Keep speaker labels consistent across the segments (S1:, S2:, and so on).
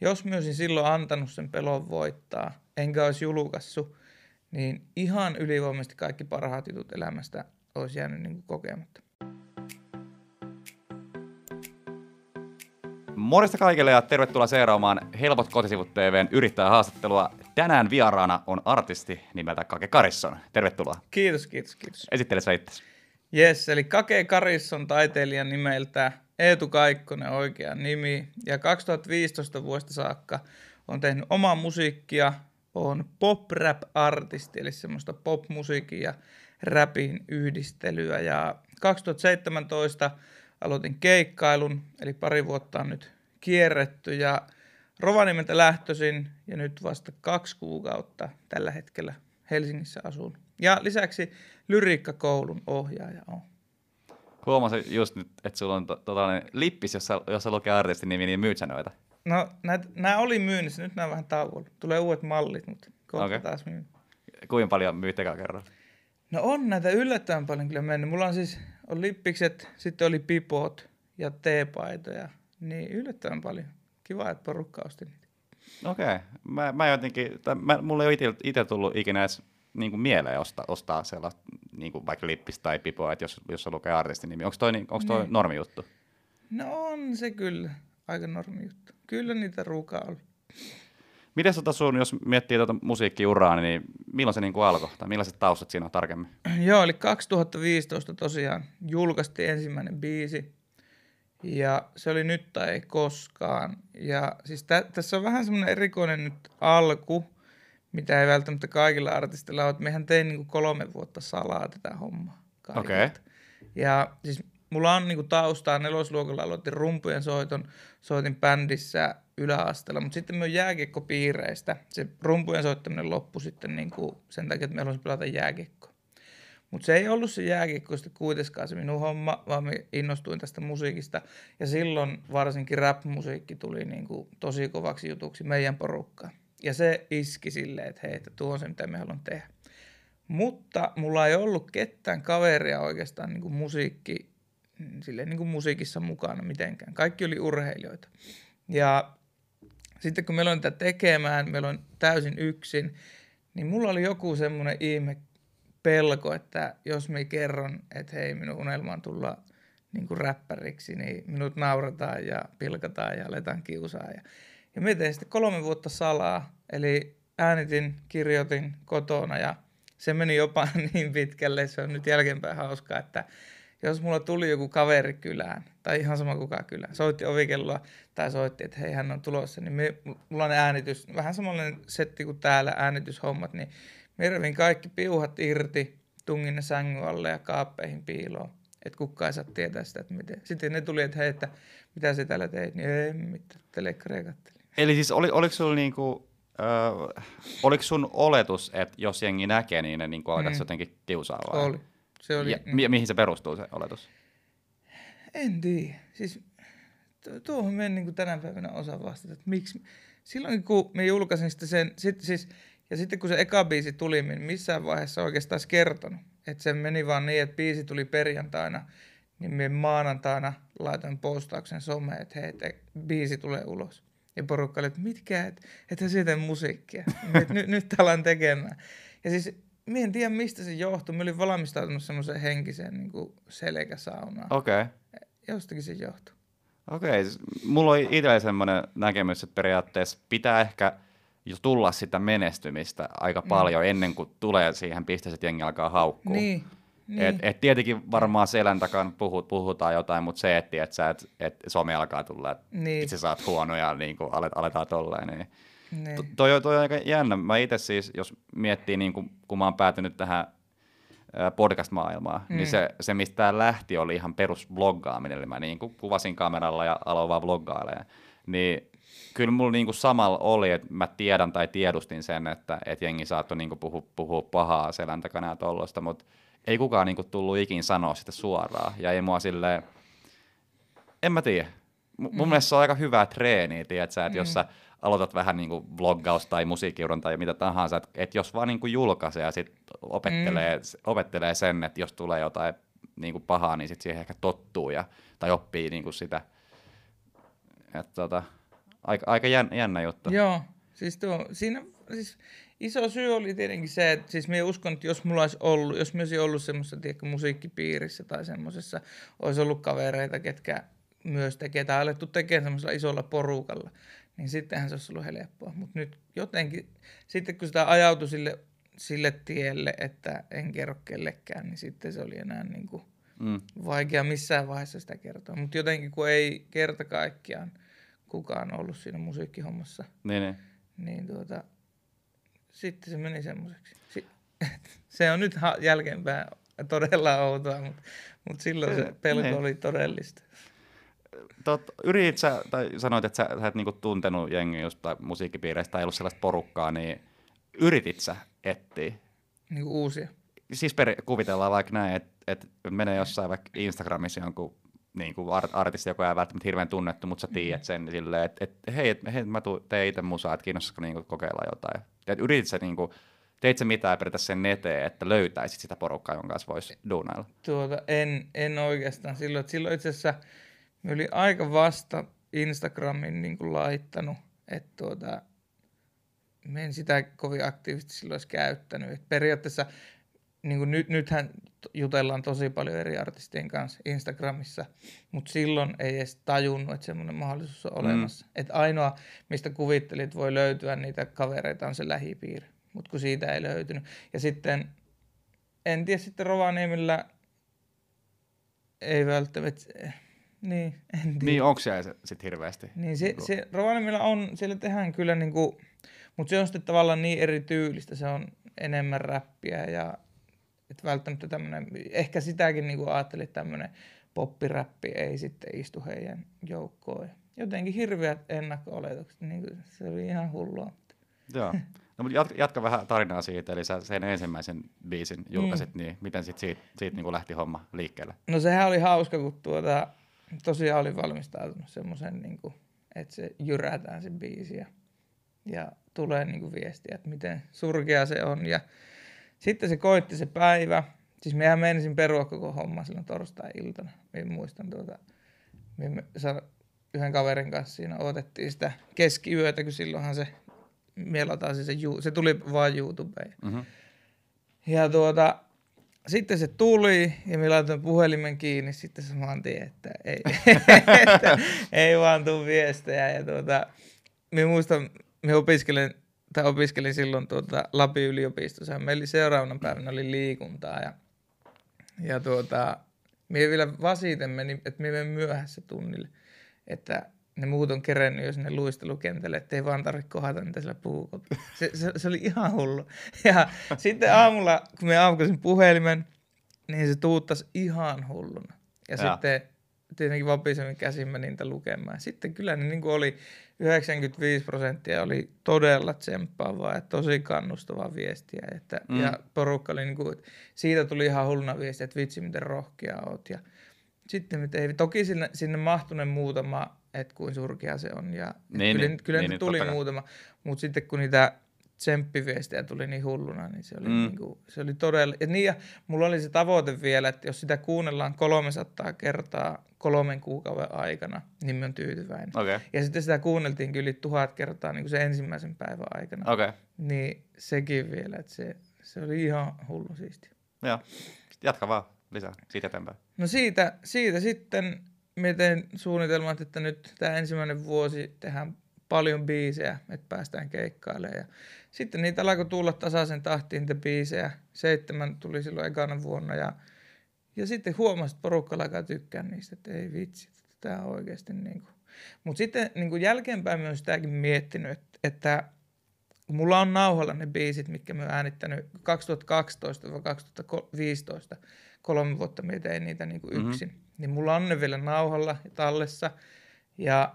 S1: jos mä olisin silloin antanut sen pelon voittaa, enkä olisi julkaissut, niin ihan ylivoimaisesti kaikki parhaat jutut elämästä olisi jäänyt niin kokematta.
S2: Morjesta kaikille ja tervetuloa seuraamaan Helpot kotisivut TVn yrittäjähaastattelua. Tänään vieraana on artisti nimeltä Kake Karisson. Tervetuloa.
S1: Kiitos, kiitos, kiitos.
S2: Esittele sä itsesi.
S1: Yes, eli Kake Karisson taiteilijan nimeltä Eetu Kaikkonen oikea nimi. Ja 2015 vuodesta saakka on tehnyt omaa musiikkia, on pop-rap-artisti, eli semmoista pop-musiikin ja rapin yhdistelyä. Ja 2017 aloitin keikkailun, eli pari vuotta on nyt kierretty ja Rovaniemeltä lähtöisin ja nyt vasta kaksi kuukautta tällä hetkellä Helsingissä asun. Ja lisäksi lyriikkakoulun ohjaaja on.
S2: Huomasin just nyt, että sulla on to, tota, lippis, jossa, jossa lukee artistin nimi, niin myyt noita?
S1: No, nämä oli myynnissä, nyt nämä vähän tauolla. Tulee uudet mallit, mutta kohta okay. taas myyn.
S2: Kuinka paljon myyt eka kerran?
S1: No on näitä yllättävän paljon kyllä mennyt. Mulla on siis on lippikset, sitten oli pipot ja teepaitoja, niin yllättävän paljon. Kiva, että porukka osti niitä.
S2: Okei. Okay. Mä, mä jotenkin, tai mä, mulla ei ole itse tullut ikinä edes niin kuin mieleen ostaa, ostaa sellaista niin kuin vaikka lippistä tai pipoa, että jos, jos lukee artistin nimi. Onko toi, onko toi niin. normi juttu?
S1: No on se kyllä aika normi juttu. Kyllä niitä ruukaa oli.
S2: Miten tota sun, jos miettii tuota musiikkiuraa, niin milloin se niin kuin alkoi? Tai millaiset taustat siinä on tarkemmin?
S1: Joo, eli 2015 tosiaan julkaistiin ensimmäinen biisi. Ja se oli nyt tai ei koskaan. Ja siis tä- tässä on vähän semmoinen erikoinen nyt alku, mitä ei välttämättä kaikilla artisteilla ole. Mehän tein niin kuin kolme vuotta salaa tätä hommaa.
S2: Okei. Okay.
S1: Ja siis mulla on niinku taustaa, nelosluokalla aloitin rumpujen soiton, soitin bändissä yläasteella, mutta sitten myös jääkiekkopiireistä. Se rumpujen soittaminen loppui sitten niinku sen takia, että me haluaisin pelata jääkiekkoa. Mutta se ei ollut se jääkiekko sitten kuitenkaan se minun homma, vaan me innostuin tästä musiikista. Ja silloin varsinkin rap-musiikki tuli niinku tosi kovaksi jutuksi meidän porukkaan. Ja se iski silleen, että hei, että tuo on se, mitä me haluan tehdä. Mutta mulla ei ollut ketään kaveria oikeastaan niin kuin musiikki silleen niin kuin musiikissa mukana mitenkään. Kaikki oli urheilijoita. Ja sitten kun meillä on tätä tekemään, meillä on täysin yksin, niin mulla oli joku semmoinen ihme pelko, että jos me kerron, että hei, minun unelma on tulla niin kuin räppäriksi, niin minut naurataan ja pilkataan ja aletaan kiusaa. Ja, ja mä tein sitten kolme vuotta salaa, eli äänitin, kirjoitin kotona ja se meni jopa niin pitkälle, se on nyt jälkeenpäin hauskaa, että jos mulla tuli joku kaveri kylään, tai ihan sama kuka kylään, soitti ovikelloa tai soitti, että hei hän on tulossa, niin me, mulla on äänitys, vähän samanlainen setti kuin täällä äänityshommat, niin me kaikki piuhat irti, tungin ne sängyn alle ja kaappeihin piiloon, että kukaan ei saa tietää sitä, että miten. Sitten ne tuli, että hei, että mitä se täällä teit, niin ei mitään, telekkaria.
S2: Eli siis oli, oliko sulla niinku, äh, oliko sun oletus, että jos jengi näkee, niin ne niinku alkaisi mm. jotenkin kiusaa vai?
S1: Oli. Se oli,
S2: ja, mi- mihin se perustuu se oletus?
S1: En tiedä. Siis tuohon me en niin tänä päivänä osaa vastata, että miksi. Silloin kun me julkaisin sitä sen, sit, siis, ja sitten kun se eka biisi tuli, niin missään vaiheessa oikeastaan kertonut. Että se meni vaan niin, että biisi tuli perjantaina, niin me maanantaina laitoin postauksen someen, että hei, että biisi tulee ulos. Ja porukka oli, että mitkä, että et sä musiikkia. nyt, nyt, nyt alan tekemään. Ja siis Mie en tiedä, mistä se johtuu. Mä olin valmistautunut semmoiseen henkiseen niin kuin selkäsaunaan.
S2: Okei. Okay.
S1: Jostakin se johtuu.
S2: Okei, okay. mulla oli itsellä semmoinen näkemys, että periaatteessa pitää ehkä jo tulla sitä menestymistä aika mm. paljon mm. ennen kuin tulee siihen pisteeseen, että jengi alkaa haukkua.
S1: Niin. Niin.
S2: Et, et tietenkin varmaan selän takana puhut, puhutaan jotain, mutta se, että et et, et some alkaa tulla, että niin. itse saat huonoja, niin kuin alet, aletaan tolleen, niin niin. To, toi, toi on aika jännä. Mä itse siis, jos miettii, niin kun, kun mä oon päätynyt tähän podcast-maailmaan, niin mm. niin se, se mistä tämä lähti, oli ihan perusbloggaaminen. Eli mä niin kuin kuvasin kameralla ja aloin vaan vloggailemaan. Niin kyllä mulla niin kuin samalla oli, että mä tiedän tai tiedustin sen, että, että jengi saattoi niin kuin puhua, puhua pahaa selän takana ja tollosta, mutta ei kukaan niin kuin tullut ikin sanoa sitä suoraan. Ja ei mua silleen, en mä tiedä. M- mun mm. mielestä se on aika hyvää treeniä, tiedätkö, että mm. jos sä aloitat vähän niin kuin vloggaus tai musiikkiuran tai mitä tahansa, että et jos vaan niin kuin julkaisee ja sit opettelee, mm. opettelee sen, että jos tulee jotain niin kuin pahaa, niin sit siihen ehkä tottuu ja, tai oppii niin kuin sitä. Et tota, Aika, aika jännä, jännä juttu.
S1: Joo, siis, tuo, siinä, siis iso syy oli tietenkin se, että siis minä uskon, että jos mulla olisi ollut, jos minä olisin ollut semmoisessa tiedätkö, musiikkipiirissä tai semmoisessa, olisi ollut kavereita, ketkä myös tekee tai alettu tekemään semmoisella isolla porukalla, niin sittenhän se olisi ollut helppoa. Mutta nyt jotenkin, sitten kun sitä ajautui sille, sille tielle, että en kerro kellekään, niin sitten se oli enää niin kuin mm. vaikea missään vaiheessa sitä kertoa. Mutta jotenkin kun ei kerta kaikkiaan kukaan ollut siinä musiikkihommassa,
S2: niin, niin.
S1: niin tuota, sitten se meni semmoiseksi. Si- se on nyt ha- jälkeenpäin todella outoa, mutta, mutta silloin se pelko niin. oli todellista.
S2: Tot, yritit sä, tai sanoit, että sä, sä et niinku tuntenut jengiä just tai musiikkipiireistä tai ei ollut sellaista porukkaa, niin yritit sä etsiä?
S1: Niin uusia?
S2: Siis per, kuvitellaan vaikka näin, että et menee jossain vaikka Instagramissa jonkun niin kuin art, artisti, joka ei välttämättä hirveän tunnettu, mutta sä mm. tiedät sen silleen, että et, hei, et, hei, mä teen itse musaa, että kiinnostaisiko niin kokeilla jotain. Et yritit sä niin kuin, teit sä mitään periaatteessa sen eteen, että löytäisit sitä porukkaa, jonka kanssa voisi duunailla?
S1: Tuota, en, en oikeastaan silloin. Että silloin itse asiassa me oli aika vasta Instagramin niin kuin laittanut, että tuota, me en sitä kovin aktiivisesti silloin olisi käyttänyt. Et periaatteessa niin kuin nyt, nythän jutellaan tosi paljon eri artistien kanssa Instagramissa, mutta silloin ei edes tajunnut, että semmoinen mahdollisuus on mm. olemassa. Että ainoa, mistä kuvittelit, voi löytyä niitä kavereita, on se lähipiiri, mutta kun siitä ei löytynyt. Ja sitten, en tiedä, sitten Rovaniemellä ei välttämättä, niin, en tiedä.
S2: Niin, onko se sitten hirveästi?
S1: Niin, se, se Rovaniemellä on, siellä tehdään kyllä niin kuin, mutta se on sitten tavallaan niin eri tyylistä, se on enemmän räppiä ja että välttämättä tämmöinen, ehkä sitäkin niin kuin ajattelin, että tämmöinen poppiräppi ei sitten istu heidän joukkoon. Jotenkin hirveät ennakko-oletukset, niin kuin, se oli ihan hullua.
S2: Joo. No, mutta jatka, jatka vähän tarinaa siitä, eli sä sen ensimmäisen biisin julkaisit, mm. niin miten sit siitä, siitä niin kuin lähti homma liikkeelle?
S1: No sehän oli hauska, kun tuota, tosiaan olin valmistautunut semmoisen, niin kuin, että se jyrätään se biisi ja, ja tulee niin kuin viestiä, että miten surkea se on ja sitten se koitti se päivä. Siis mehän menisin perua koko homma silloin torstai-iltana. Minä muistan tuota, me yhden kaverin kanssa siinä otettiin sitä keskiyötä, kun silloinhan se mielataan se, se, se tuli vain YouTubeen. Mm-hmm. Ja tuota, sitten se tuli ja me laitoin puhelimen kiinni sitten saman tien, että ei, että ei vaan tule viestejä. Ja tuota, me muistan, me opiskelen tai opiskelin silloin tuota Lapin yliopistossa. Meillä seuraavana päivänä oli liikuntaa ja, ja tuota, minä vielä vasiten meni, että minä menen myöhässä tunnille, että ne muut on kerennyt jo sinne luistelukentälle, ettei vaan tarvitse kohdata niitä siellä puukopilla. Se, se, se, oli ihan hullu. Ja sitten aamulla, kun me aukasin puhelimen, niin se tuuttasi ihan hulluna. Ja, ja. sitten tietenkin vapisemmin käsin menin niitä lukemaan. Sitten kyllä ne niin kuin oli 95 prosenttia oli todella tsemppaavaa ja tosi kannustavaa viestiä. Että, mm. Ja porukka oli niin kuin, siitä tuli ihan hulluna viesti, että vitsi miten rohkea oot. Ja sitten ei, toki sinne, sinne mahtui muutama, että kuin surkea se on. Ja niin, kyllä, niin, kyllä niin, tuli muutama, mutta sitten kun niitä tsemppiviestejä tuli niin hulluna, niin se oli, mm. niin kuin, se oli todella... Ja, niin, ja mulla oli se tavoite vielä, että jos sitä kuunnellaan 300 kertaa kolmen kuukauden aikana, niin mä oon tyytyväinen.
S2: Okay.
S1: Ja sitten sitä kuunneltiin kyllä tuhat kertaa niin kuin se ensimmäisen päivän aikana.
S2: Okay.
S1: Niin sekin vielä, että se, se oli ihan hullu siisti.
S2: Joo, jatka vaan lisää siitä eteenpäin.
S1: No siitä, siitä sitten miten suunnitelmat, että nyt tämä ensimmäinen vuosi tehdään paljon biisejä, että päästään keikkailemaan. Ja sitten niitä alkoi tulla tasaisen tahtiin niitä biisejä. Seitsemän tuli silloin ekana vuonna ja, ja sitten huomasi, että porukka alkaa tykkää niistä, että ei vitsi, tämä on oikeasti niin kuin. Mutta sitten niin kuin jälkeenpäin myös sitäkin miettinyt, että, että mulla on nauhalla ne biisit, mitkä mä oon äänittänyt 2012-2015, kolme vuotta mä tein niitä niin kuin mm-hmm. yksin. Niin mulla on ne vielä nauhalla ja tallessa. Ja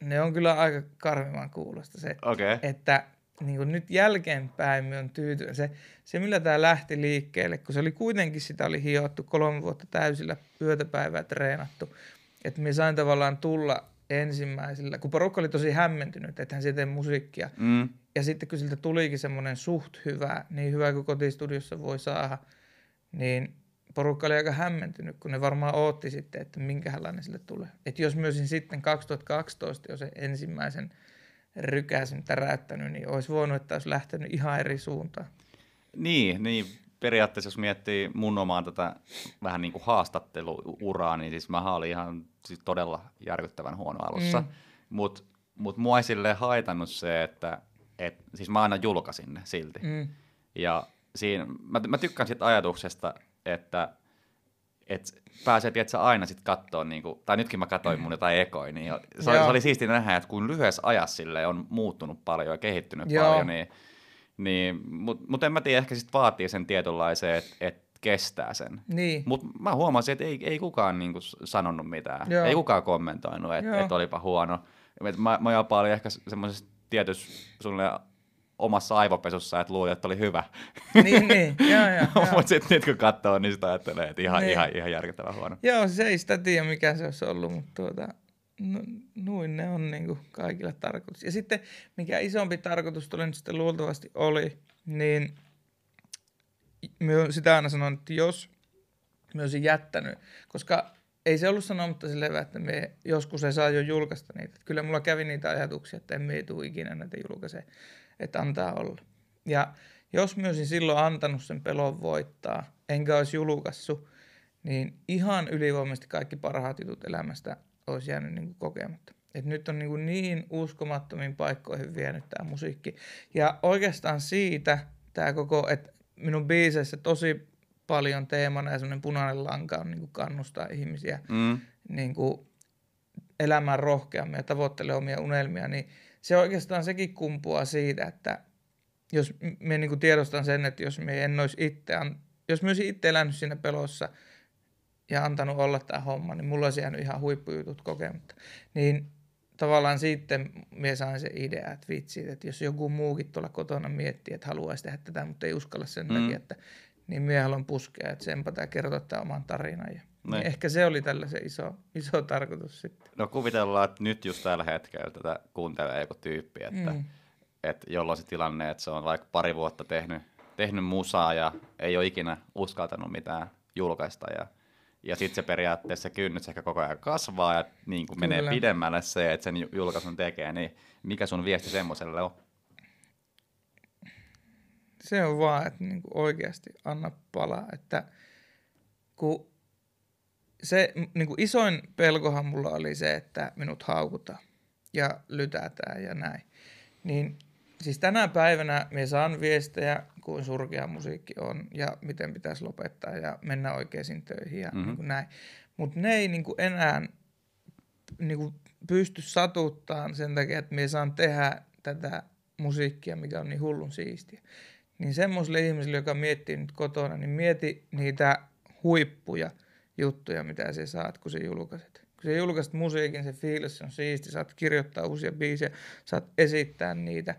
S1: ne on kyllä aika karmivan kuulosta se,
S2: okay.
S1: että niin kuin nyt jälkeenpäin me on tyytyväinen. Se, se, millä tämä lähti liikkeelle, kun se oli kuitenkin sitä oli hiottu kolme vuotta täysillä yötä päivää treenattu, että me sain tavallaan tulla ensimmäisellä, kun porukka oli tosi hämmentynyt, että hän siitä tee musiikkia. Mm. Ja sitten kun siltä tulikin semmoinen suht hyvä, niin hyvä kuin kotistudiossa voi saada, niin porukka oli aika hämmentynyt, kun ne varmaan ootti sitten, että minkälainen sille tulee. Että jos myös sitten 2012 jo se ensimmäisen rykäisen täräyttänyt, niin olisi voinut, että olisi lähtenyt ihan eri suuntaan.
S2: Niin, niin periaatteessa jos miettii mun omaa tätä vähän niin kuin haastatteluuraa, niin siis mä olin ihan siis todella järkyttävän huono alussa. Mm. Mutta mut mua ei silleen haitannut se, että et, siis mä aina julkaisin ne silti. Mm. Ja siinä, mä, mä tykkään siitä ajatuksesta, että et pääsee tietysti aina sitten katsoa, niin kuin, tai nytkin mä katsoin mun jotain ekoja, niin se, oli, se oli siisti nähdä, että kun lyhyessä ajassa sille on muuttunut paljon ja kehittynyt Joo. paljon, niin, niin mutta mut en mä tiedä, ehkä sitten vaatii sen tietynlaisen, että et kestää sen.
S1: Niin.
S2: Mutta mä huomasin, että ei, ei kukaan niinku sanonut mitään, Joo. ei kukaan kommentoinut, että et olipa huono. Et mä, mä jopa olin ehkä semmoisessa tietyssä sulle omassa aivopesussa, että luuli, että oli hyvä.
S1: Niin, niin. Joo, joo,
S2: Mutta sitten nyt kun katsoo, niin sitä ajattelee, että ihan, niin. ihan, ihan järkyttävän huono.
S1: Joo, se ei sitä tiedä, mikä se olisi ollut, mutta tuota, no, noin ne on niin kuin kaikille tarkoitus. Ja sitten mikä isompi tarkoitus tulee nyt sitten luultavasti oli, niin sitä aina sanon, että jos me olisin jättänyt, koska ei se ollut sanomatta selvä, että me joskus ei saa jo julkaista niitä. Että kyllä mulla kävi niitä ajatuksia, että emme tule ikinä näitä julkaise, että antaa olla. Ja jos mä olisin silloin antanut sen pelon voittaa, enkä olisi julkaissut, niin ihan ylivoimaisesti kaikki parhaat jutut elämästä olisi jäänyt niin kuin kokematta. Et nyt on niin, kuin niin uskomattomiin paikkoihin vienyt tämä musiikki. Ja oikeastaan siitä tämä koko, että minun biiseissä tosi paljon teemana ja semmoinen punainen lanka on niin kuin kannustaa ihmisiä mm. niin kuin elämään rohkeammin ja tavoittelee omia unelmia, niin se oikeastaan sekin kumpuaa siitä, että jos me niin kuin tiedostan sen, että jos me en olisi itse, jos olisin itse elänyt siinä pelossa ja antanut olla tämä homma, niin mulla olisi jäänyt ihan huippujutut kokematta. Niin tavallaan sitten me sain se idea, että vitsi, että jos joku muukin tuolla kotona miettii, että haluaisi tehdä tätä, mutta ei uskalla sen mm. takia, että niin minä haluan puskea, että senpä tämä kertoa tämän oman tarinan. Ja, niin ehkä se oli tällä se iso, iso tarkoitus sitten.
S2: No kuvitellaan, että nyt just tällä hetkellä tätä kuuntelee joku tyyppi, että, mm. että jolloin se tilanne, että se on vaikka pari vuotta tehnyt, tehnyt musaa ja ei ole ikinä uskaltanut mitään julkaista ja ja sitten se periaatteessa kynnys ehkä koko ajan kasvaa ja niin kuin menee pidemmälle se, että sen julkaisun tekee, niin mikä sun viesti semmoiselle on?
S1: Se on vaan, että niin kuin oikeasti anna palaa, että kun se niin kuin isoin pelkohan mulla oli se, että minut haukutaan ja lytätään ja näin. Niin siis tänä päivänä me saan viestejä, kuin surkea musiikki on ja miten pitäisi lopettaa ja mennä oikeisiin töihin ja mm-hmm. niin näin. Mutta ne ei niin kuin enää niin kuin pysty satuttaan sen takia, että me saan tehdä tätä musiikkia, mikä on niin hullun siistiä. Niin semmoiselle ihmiselle, joka miettii nyt kotona, niin mieti niitä huippuja juttuja, mitä sä saat, kun sä julkaiset. Kun sä julkaiset musiikin, se fiilis on siisti, saat kirjoittaa uusia biisejä, saat esittää niitä,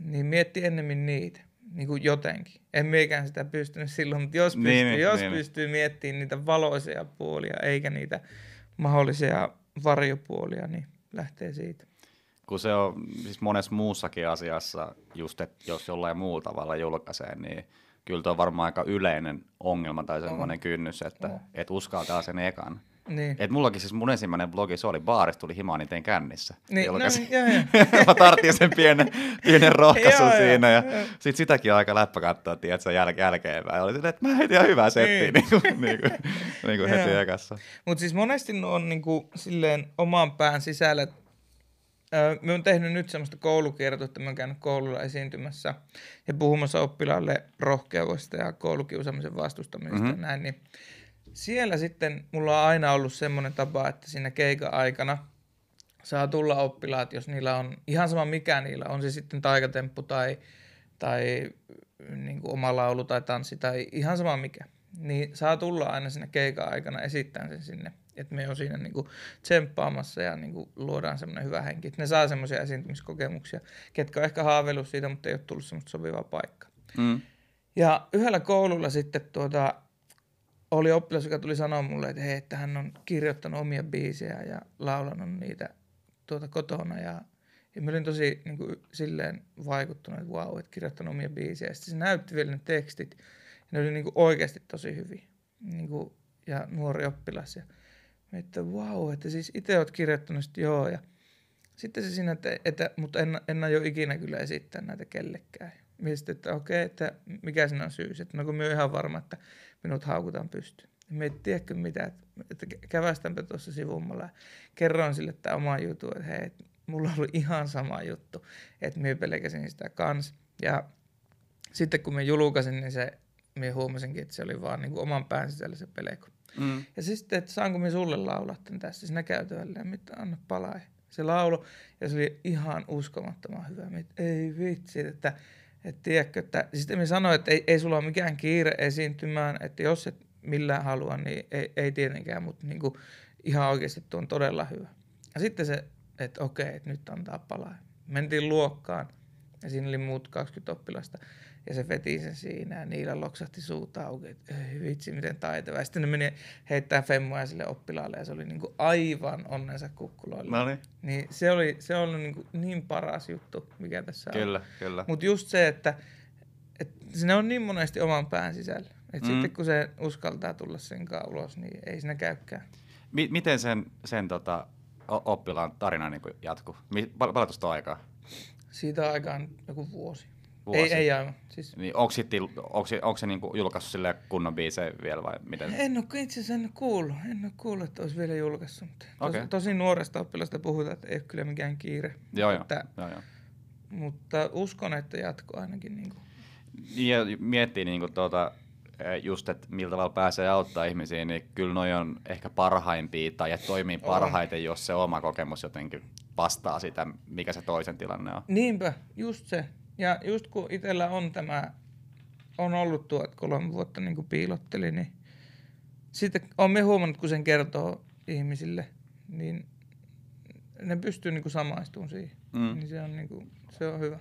S1: niin mietti ennemmin niitä niin kuin jotenkin. En meikään sitä pystynyt silloin, mutta jos, niin, pystyy, niin, jos niin, pystyy miettimään niitä valoisia puolia eikä niitä mahdollisia varjopuolia, niin lähtee siitä.
S2: Kun se on siis monessa muussakin asiassa, just että jos jollain muulla tavalla julkaisee, niin kyllä tuo on varmaan aika yleinen ongelma tai semmoinen kynnys, että oh. et uskaltaa sen ekan. Niin. Et mullakin siis mun ensimmäinen blogi, se oli baarista tuli himaan niin tein kännissä. Niin, no, joo, joo. mä tarttin sen pienen, pienen rohkaisun siinä ja joo. sit sitäkin aika läppä katsoa, tiedätkö, jäl- jälkeenpäin. Oli että mä heitin ihan hyvää settiä niin. niin kuin, niin kuin, niin kuin heti ekassa.
S1: Mutta siis monesti ne on niin kuin, silleen oman pään sisällä, Mä oon tehnyt nyt semmoista koulukiertoa, mä oon käynyt koululla esiintymässä ja puhumassa oppilaalle rohkeudesta ja koulukiusaamisen vastustamisesta mm-hmm. ja näin, niin siellä sitten mulla on aina ollut semmoinen tapa, että siinä keikan aikana saa tulla oppilaat, jos niillä on ihan sama mikä niillä on, se sitten taikatemppu tai, tai niin kuin oma laulu tai tanssi tai ihan sama mikä, niin saa tulla aina siinä keikan aikana esittämään sen sinne, että me on siinä niin kuin tsemppaamassa ja niin kuin luodaan semmoinen hyvä henki, että ne saa semmoisia esiintymiskokemuksia, ketkä on ehkä haaveillut siitä, mutta ei ole tullut semmoista sopivaa paikkaa. Mm. Ja yhdellä koululla sitten tuota, oli oppilas, joka tuli sanoa mulle, että hei, että hän on kirjoittanut omia biisejä ja laulanut niitä tuota kotona ja, ja mä olin tosi niin kuin, silleen vaikuttunut, että vau, wow, että kirjoittanut omia biisejä. Sitten se näytti vielä ne tekstit ja ne oli niin kuin, oikeasti tosi hyviä. niin kuin, ja nuori oppilas. Ja että wow, että siis itse olet kirjoittanut, että joo. Ja sitten se siinä, että, että mutta en, en aio ikinä kyllä esittää näitä kellekään. Mietin, että okei, että mikä siinä on syy. Että no kun minä ihan varma, että minut haukutaan pystyyn. Me ei tiedäkö mitä, että, kävästänpä tuossa sivummalla ja kerroin sille tämä oma juttu, että hei, mulla oli ihan sama juttu, että minä pelkäsin sitä kans. Ja sitten kun me julkaisin, niin se, minä huomasinkin, että se oli vaan niin kuin oman pään sisällä se peleko. Mm. Ja sitten, että saanko minä sulle laulaa tässä siinä käytävällä, mitä anna palaa. Se laulu, ja se oli ihan uskomattoman hyvä. Mit, ei vitsi, että, että tiedätkö, että sitten me sanoin, että ei, ei sulla ole mikään kiire esiintymään, että jos et millään halua, niin ei, ei tietenkään, mutta niin kuin ihan oikeasti tuo on todella hyvä. Ja sitten se, että okei, että nyt antaa palaa. Mentiin luokkaan ja siinä oli muut 20 oppilasta ja se veti sen siinä ja niillä loksahti suuta auki, että vitsi miten taitava. Ja sitten ne meni heittää femmoja sille oppilaalle ja se oli niin kuin aivan onnensa kukkuloilla.
S2: No niin.
S1: niin se oli, se oli niin, kuin niin paras juttu, mikä tässä
S2: kyllä, on. Kyllä,
S1: Mutta just se, että, että se on niin monesti oman pään sisällä. Et mm. Sitten kun se uskaltaa tulla sen ulos, niin ei siinä käykään.
S2: M- miten sen, sen tota, oppilaan tarina niin jatkuu? Pal- paljon tuosta aikaa?
S1: Siitä aikaan joku vuosi. Vuosi. Ei, ei aivan. Siis...
S2: Niin, onko, sitten, onko, se, onko se niin julkaissut sille kunnon biisejä vielä vai miten?
S1: En ole itse asiassa en kuullut. En ole kuullut, että olisi vielä julkaissut. Mutta okay. tosi, tosi nuoresta oppilasta puhutaan, että ei ole kyllä mikään kiire.
S2: Joo,
S1: että,
S2: joo. joo,
S1: Mutta uskon, että jatko ainakin. Niin kuin.
S2: Ja miettii niin kuin, tuota, Eh, just, että millä tavalla pääsee auttaa ihmisiä, niin kyllä noi on ehkä parhaimpia tai että toimii parhaiten, jos se oma kokemus jotenkin vastaa sitä, mikä se toisen tilanne on.
S1: Niinpä, just se. Ja just kun itsellä on tämä, on ollut tuo, että kolme vuotta niin kuin piilotteli, niin sitten olen huomannut, kun sen kertoo ihmisille, niin ne pystyy niin kuin samaistumaan siihen. Mm. Niin se on, niin kuin, se on hyvä.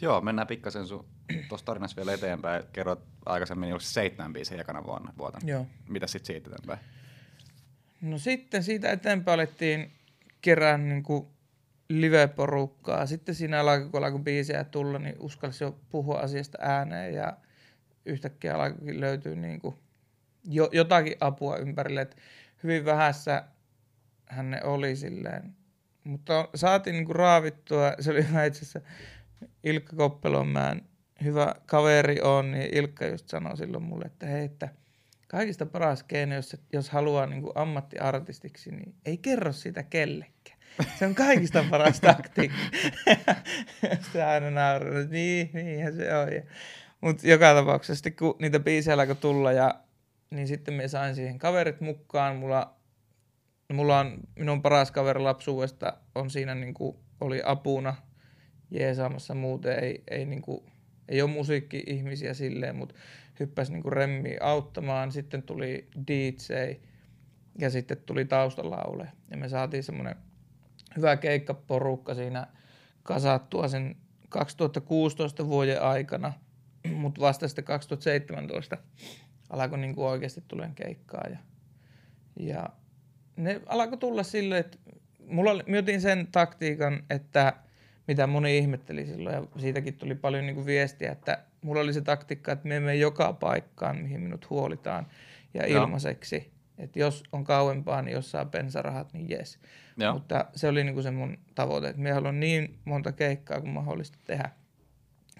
S2: Joo, mennään pikkasen sun tuossa tarinassa vielä eteenpäin. Kerrot aikaisemmin oliko seitsemän biisiä ekana vuonna, vuotena.
S1: Joo.
S2: Mitä sitten siitä eteenpäin?
S1: No sitten siitä eteenpäin alettiin kerää niin kuin live-porukkaa. Sitten siinä alkoi, kun alkoi biisejä tulla, niin uskalsi jo puhua asiasta ääneen ja yhtäkkiä alkoikin löytyä niin kuin jo, jotakin apua ympärille. Et hyvin vähässä hän oli silleen. Mutta saatiin niin kuin raavittua, se oli itse asiassa Ilkka Koppelonmäen hyvä kaveri on, niin Ilkka just sanoi silloin mulle, että hei, että kaikista paras keino, jos, jos haluaa niin kuin ammattiartistiksi, niin ei kerro sitä kellekään. Se on kaikista paras taktiikka. Sitten aina nauraa, niin, niinhän se on. Mutta joka tapauksessa sitten kun niitä biisejä alkoi tulla, ja, niin sitten me sain siihen kaverit mukaan. Mulla, mulla on minun paras kaveri lapsuudesta on siinä niin kuin oli apuna jeesaamassa muuten. Ei, ei niin kuin, ei ole musiikki-ihmisiä silleen, mutta hyppäsi niin remmi auttamaan. Sitten tuli DJ ja sitten tuli taustalaule. Ja me saatiin semmoinen hyvä keikkaporukka siinä kasattua sen 2016 vuoden aikana, mutta vasta sitten 2017 alkoi niin kuin oikeasti tulen keikkaa. Ja, ja ne alkoi tulla silleen, että mulla oli, sen taktiikan, että – mitä moni ihmetteli silloin ja siitäkin tuli paljon niin kuin viestiä, että mulla oli se taktiikka, että me mene joka paikkaan, mihin minut huolitaan ja ilmaiseksi. Että jos on kauempaa, niin jos saa bensarahat, niin jes. Joo. Mutta se oli niin kuin se mun tavoite, että me haluan niin monta keikkaa kuin mahdollista tehdä.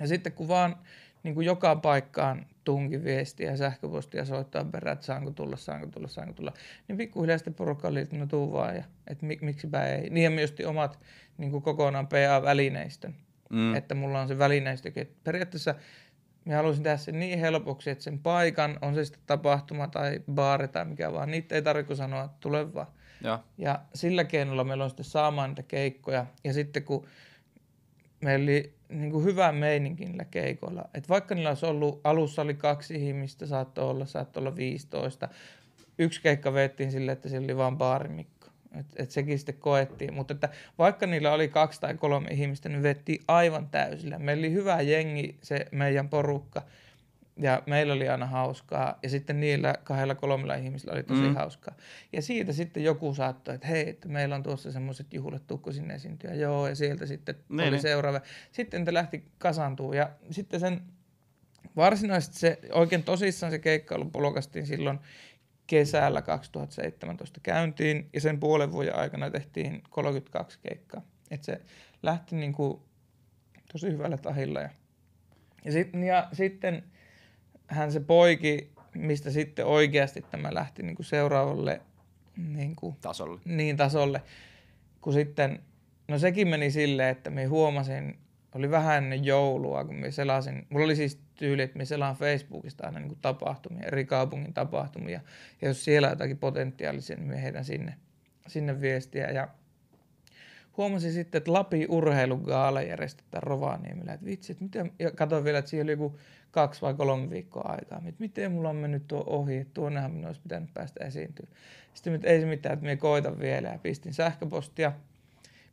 S1: Ja sitten kun vaan niin kuin joka paikkaan tunki viestiä ja sähköpostia soittaa perään, että saanko tulla, saanko tulla, saanko tulla. Niin pikkuhiljaa sitten porukka oli, että no tuu vaan ja että mik, miksipä ei. Niin ja myös omat niin kuin kokonaan PA-välineistön. Mm. Että mulla on se välineistökin. Periaatteessa mä haluaisin tehdä sen niin helpoksi, että sen paikan, on se sitten tapahtuma tai baari tai mikä vaan, niitä ei tarvitse sanoa, että tule vaan. Ja. ja sillä keinolla meillä on sitten saamaan niitä keikkoja. Ja sitten kun meillä oli niin kuin hyvä meininki niillä keikoilla. Et vaikka niillä olisi ollut, alussa oli kaksi ihmistä, saattoi olla, saattoi olla 15. Yksi keikka veettiin sille, että siellä oli vain baarimikko. Et, et sekin sitten koettiin. Mutta että vaikka niillä oli kaksi tai kolme ihmistä, niin vettiin aivan täysillä. Meillä oli hyvä jengi, se meidän porukka. Ja meillä oli aina hauskaa. Ja sitten niillä kahdella kolmella ihmisillä oli tosi mm. hauskaa. Ja siitä sitten joku saattoi, että hei, että meillä on tuossa semmoiset juhlat, tukko sinne esiintyä. Joo, ja sieltä sitten niin, oli niin. seuraava. Sitten te lähti kasantuu. Ja sitten sen varsinaisesti se oikein tosissaan se keikkailu polkastiin silloin kesällä 2017 käyntiin ja sen puolen vuoden aikana tehtiin 32 keikkaa. Et se lähti niin kuin tosi hyvällä tahilla. Ja, ja, sit, ja sitten hän se poiki, mistä sitten oikeasti tämä lähti niin kuin seuraavalle niin kuin,
S2: tasolle.
S1: Niin, tasolle. Kun sitten, no sekin meni silleen, että me huomasin, oli vähän ennen joulua, kun me selasin, mulla oli siis tyyli, että me selaan Facebookista aina niin kuin tapahtumia, eri kaupungin tapahtumia, ja jos siellä on jotakin potentiaalisia, niin me heitän sinne, sinne viestiä, ja huomasin sitten, että Lapin urheilugaala järjestetään Rovaniemellä, että vitsi, että miten, ja katsoin vielä, että siellä oli joku kaksi vai kolme viikkoa aikaa, että miten mulla on mennyt tuo ohi, että tuonnehan minun olisi pitänyt päästä esiintyä. Sitten että ei se mitään, että minä koitan vielä ja pistin sähköpostia.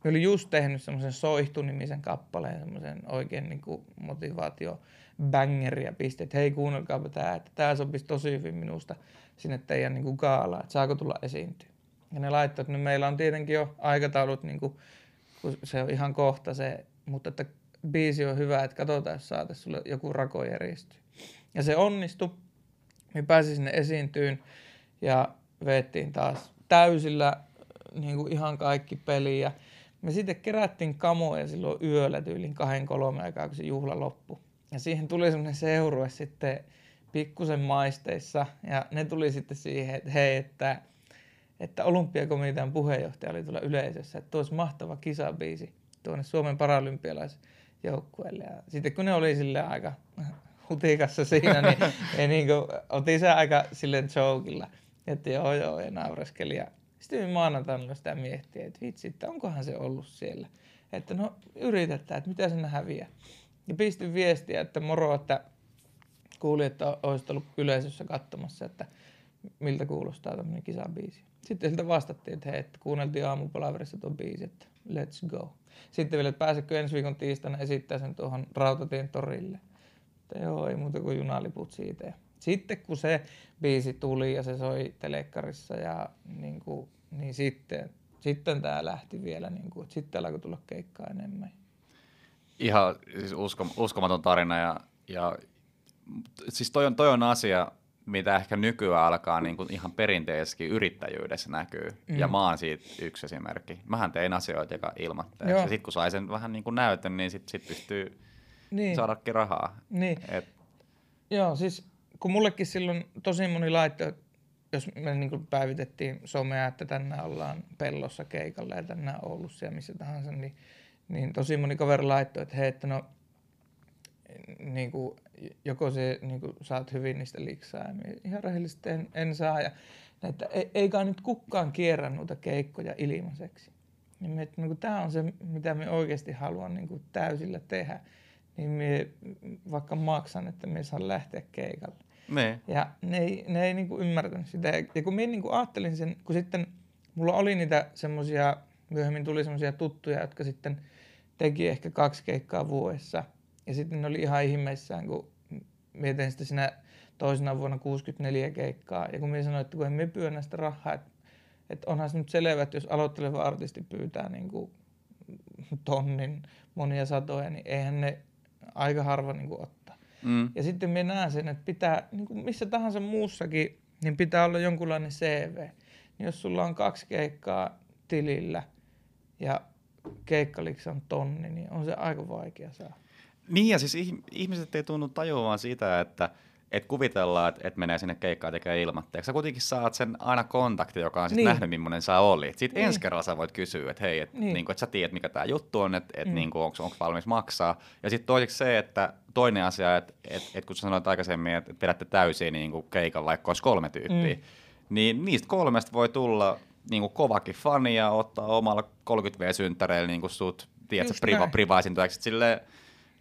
S1: Minä olin just tehnyt semmoisen Soihtu-nimisen kappaleen, semmoisen oikein niin kuin motivaatio bangeri ja pistin, että hei kuunnelkaapa tämä, että tämä sopisi tosi hyvin minusta sinne teidän niin kuin gaalaan, että saako tulla esiintyä. Ja ne laittoi, että no meillä on tietenkin jo aikataulut, niin kuin, kun se on ihan kohta se, mutta että biisi on hyvä, että katsotaan, jos saataisiin sulle joku rako järjestyä. Ja se onnistui. Me pääsin sinne esiintyyn ja veettiin taas täysillä niin kuin ihan kaikki peliä. Me sitten kerättiin kamoja silloin yöllä tyylin kahden kolme aikaa, kun se juhla loppui. Ja siihen tuli semmoinen seurue sitten pikkusen maisteissa. Ja ne tuli sitten siihen, että hei, että, että olympiakomitean puheenjohtaja oli tuolla yleisössä, että tuossa mahtava kisabiisi tuonne Suomen paralympialaisjoukkueelle. Ja sitten kun ne oli sille aika hutikassa siinä, niin, niin, niin kuin, otin se aika silleen jokilla. Että joo joo ja naureskeli. Ja sitten maanantaina sitä miettiä, että vitsi, että onkohan se ollut siellä. Että no yritetään, että mitä sinne häviää. Ja pistin viestiä, että moro, että kuuli, että olisit ollut yleisössä katsomassa, että miltä kuulostaa tämmöinen kisabiisi. Sitten siltä vastattiin, että hei, että kuunneltiin aamupalaverissa tuon biisi, että let's go. Sitten vielä, että pääsekö ensi viikon tiistaina esittää sen tuohon Rautatien torille. Että joo, ei muuta kuin junaliput siitä. Sitten kun se biisi tuli ja se soi telekkarissa ja niin, kuin, niin sitten, sitten tämä lähti vielä, niin kuin, sitten alkoi tulla keikkaa enemmän.
S2: Ihan siis usko, uskomaton tarina ja, ja siis toi on, toi on asia, mitä ehkä nykyään alkaa niin kuin ihan perinteisesti yrittäjyydessä näkyy. Mm. Ja mä oon siitä yksi esimerkki. Mähän tein asioita joka ilmatteeksi. Ja sitten kun sai sen vähän niin kuin näytön, niin sitten sit pystyy niin. saadakin rahaa.
S1: Niin. Et... Joo, siis kun mullekin silloin tosi moni laittoi, jos me niin päivitettiin somea, että tänään ollaan pellossa keikalla ja tänään Oulussa ja missä tahansa, niin, niin tosi moni kaveri laittoi, että hei, että no niin kuin, joko se niin kuin, saat hyvin niistä liksaa, niin ihan rehellisesti en, en saa. Ja, että ei, eikä nyt kukaan kierrä noita keikkoja ilmaiseksi. Niin me, niin tämä on se, mitä me oikeasti haluan niin kuin, täysillä tehdä. Niin me vaikka maksan, että me saan lähteä keikalle.
S2: Ne.
S1: Ja ne ei, ne ei niin kuin ymmärtänyt sitä. Ja kun minä niin kuin ajattelin sen, kun sitten mulla oli niitä semmoisia, myöhemmin tuli semmoisia tuttuja, jotka sitten teki ehkä kaksi keikkaa vuodessa. Ja sitten ne oli ihan ihmeissään, kun mietin sitä siinä toisena vuonna 64 keikkaa. Ja kun minä sanoin, että kun emme pyydä sitä rahaa, että, että onhan se nyt selvä, että jos aloitteleva artisti pyytää niin kuin tonnin, monia satoja, niin eihän ne aika harva niin kuin. Mm. Ja sitten minä näen sen, että pitää, niin kuin missä tahansa muussakin, niin pitää olla jonkunlainen CV. Niin jos sulla on kaksi keikkaa tilillä ja keikkaliksi on tonni, niin on se aika vaikea saada.
S2: Niin ja siis ihmiset ei tunnu tajuamaan sitä, että et kuvitellaan, että et menee sinne keikkaan tekemään ilmatteeksi. Sä kuitenkin saat sen aina kontakti, joka on sitten niin. nähnyt, millainen sä olit. Sitten niin. ensi kerralla sä voit kysyä, että hei, että niin. niinku, et sä tiedät, mikä tämä juttu on, että et, mm. niinku, onko valmis maksaa. Ja sitten toiseksi se, että toinen asia, että et, et kun sä sanoit aikaisemmin, että et vedätte täysin niinku keikan, vaikka olisi kolme tyyppiä, mm. niin niistä kolmesta voi tulla niinku kovakin fani ja ottaa omalla 30V-synttäreillä niinku sut, tiedätkö, priva, privaisintujaksi. Silleen,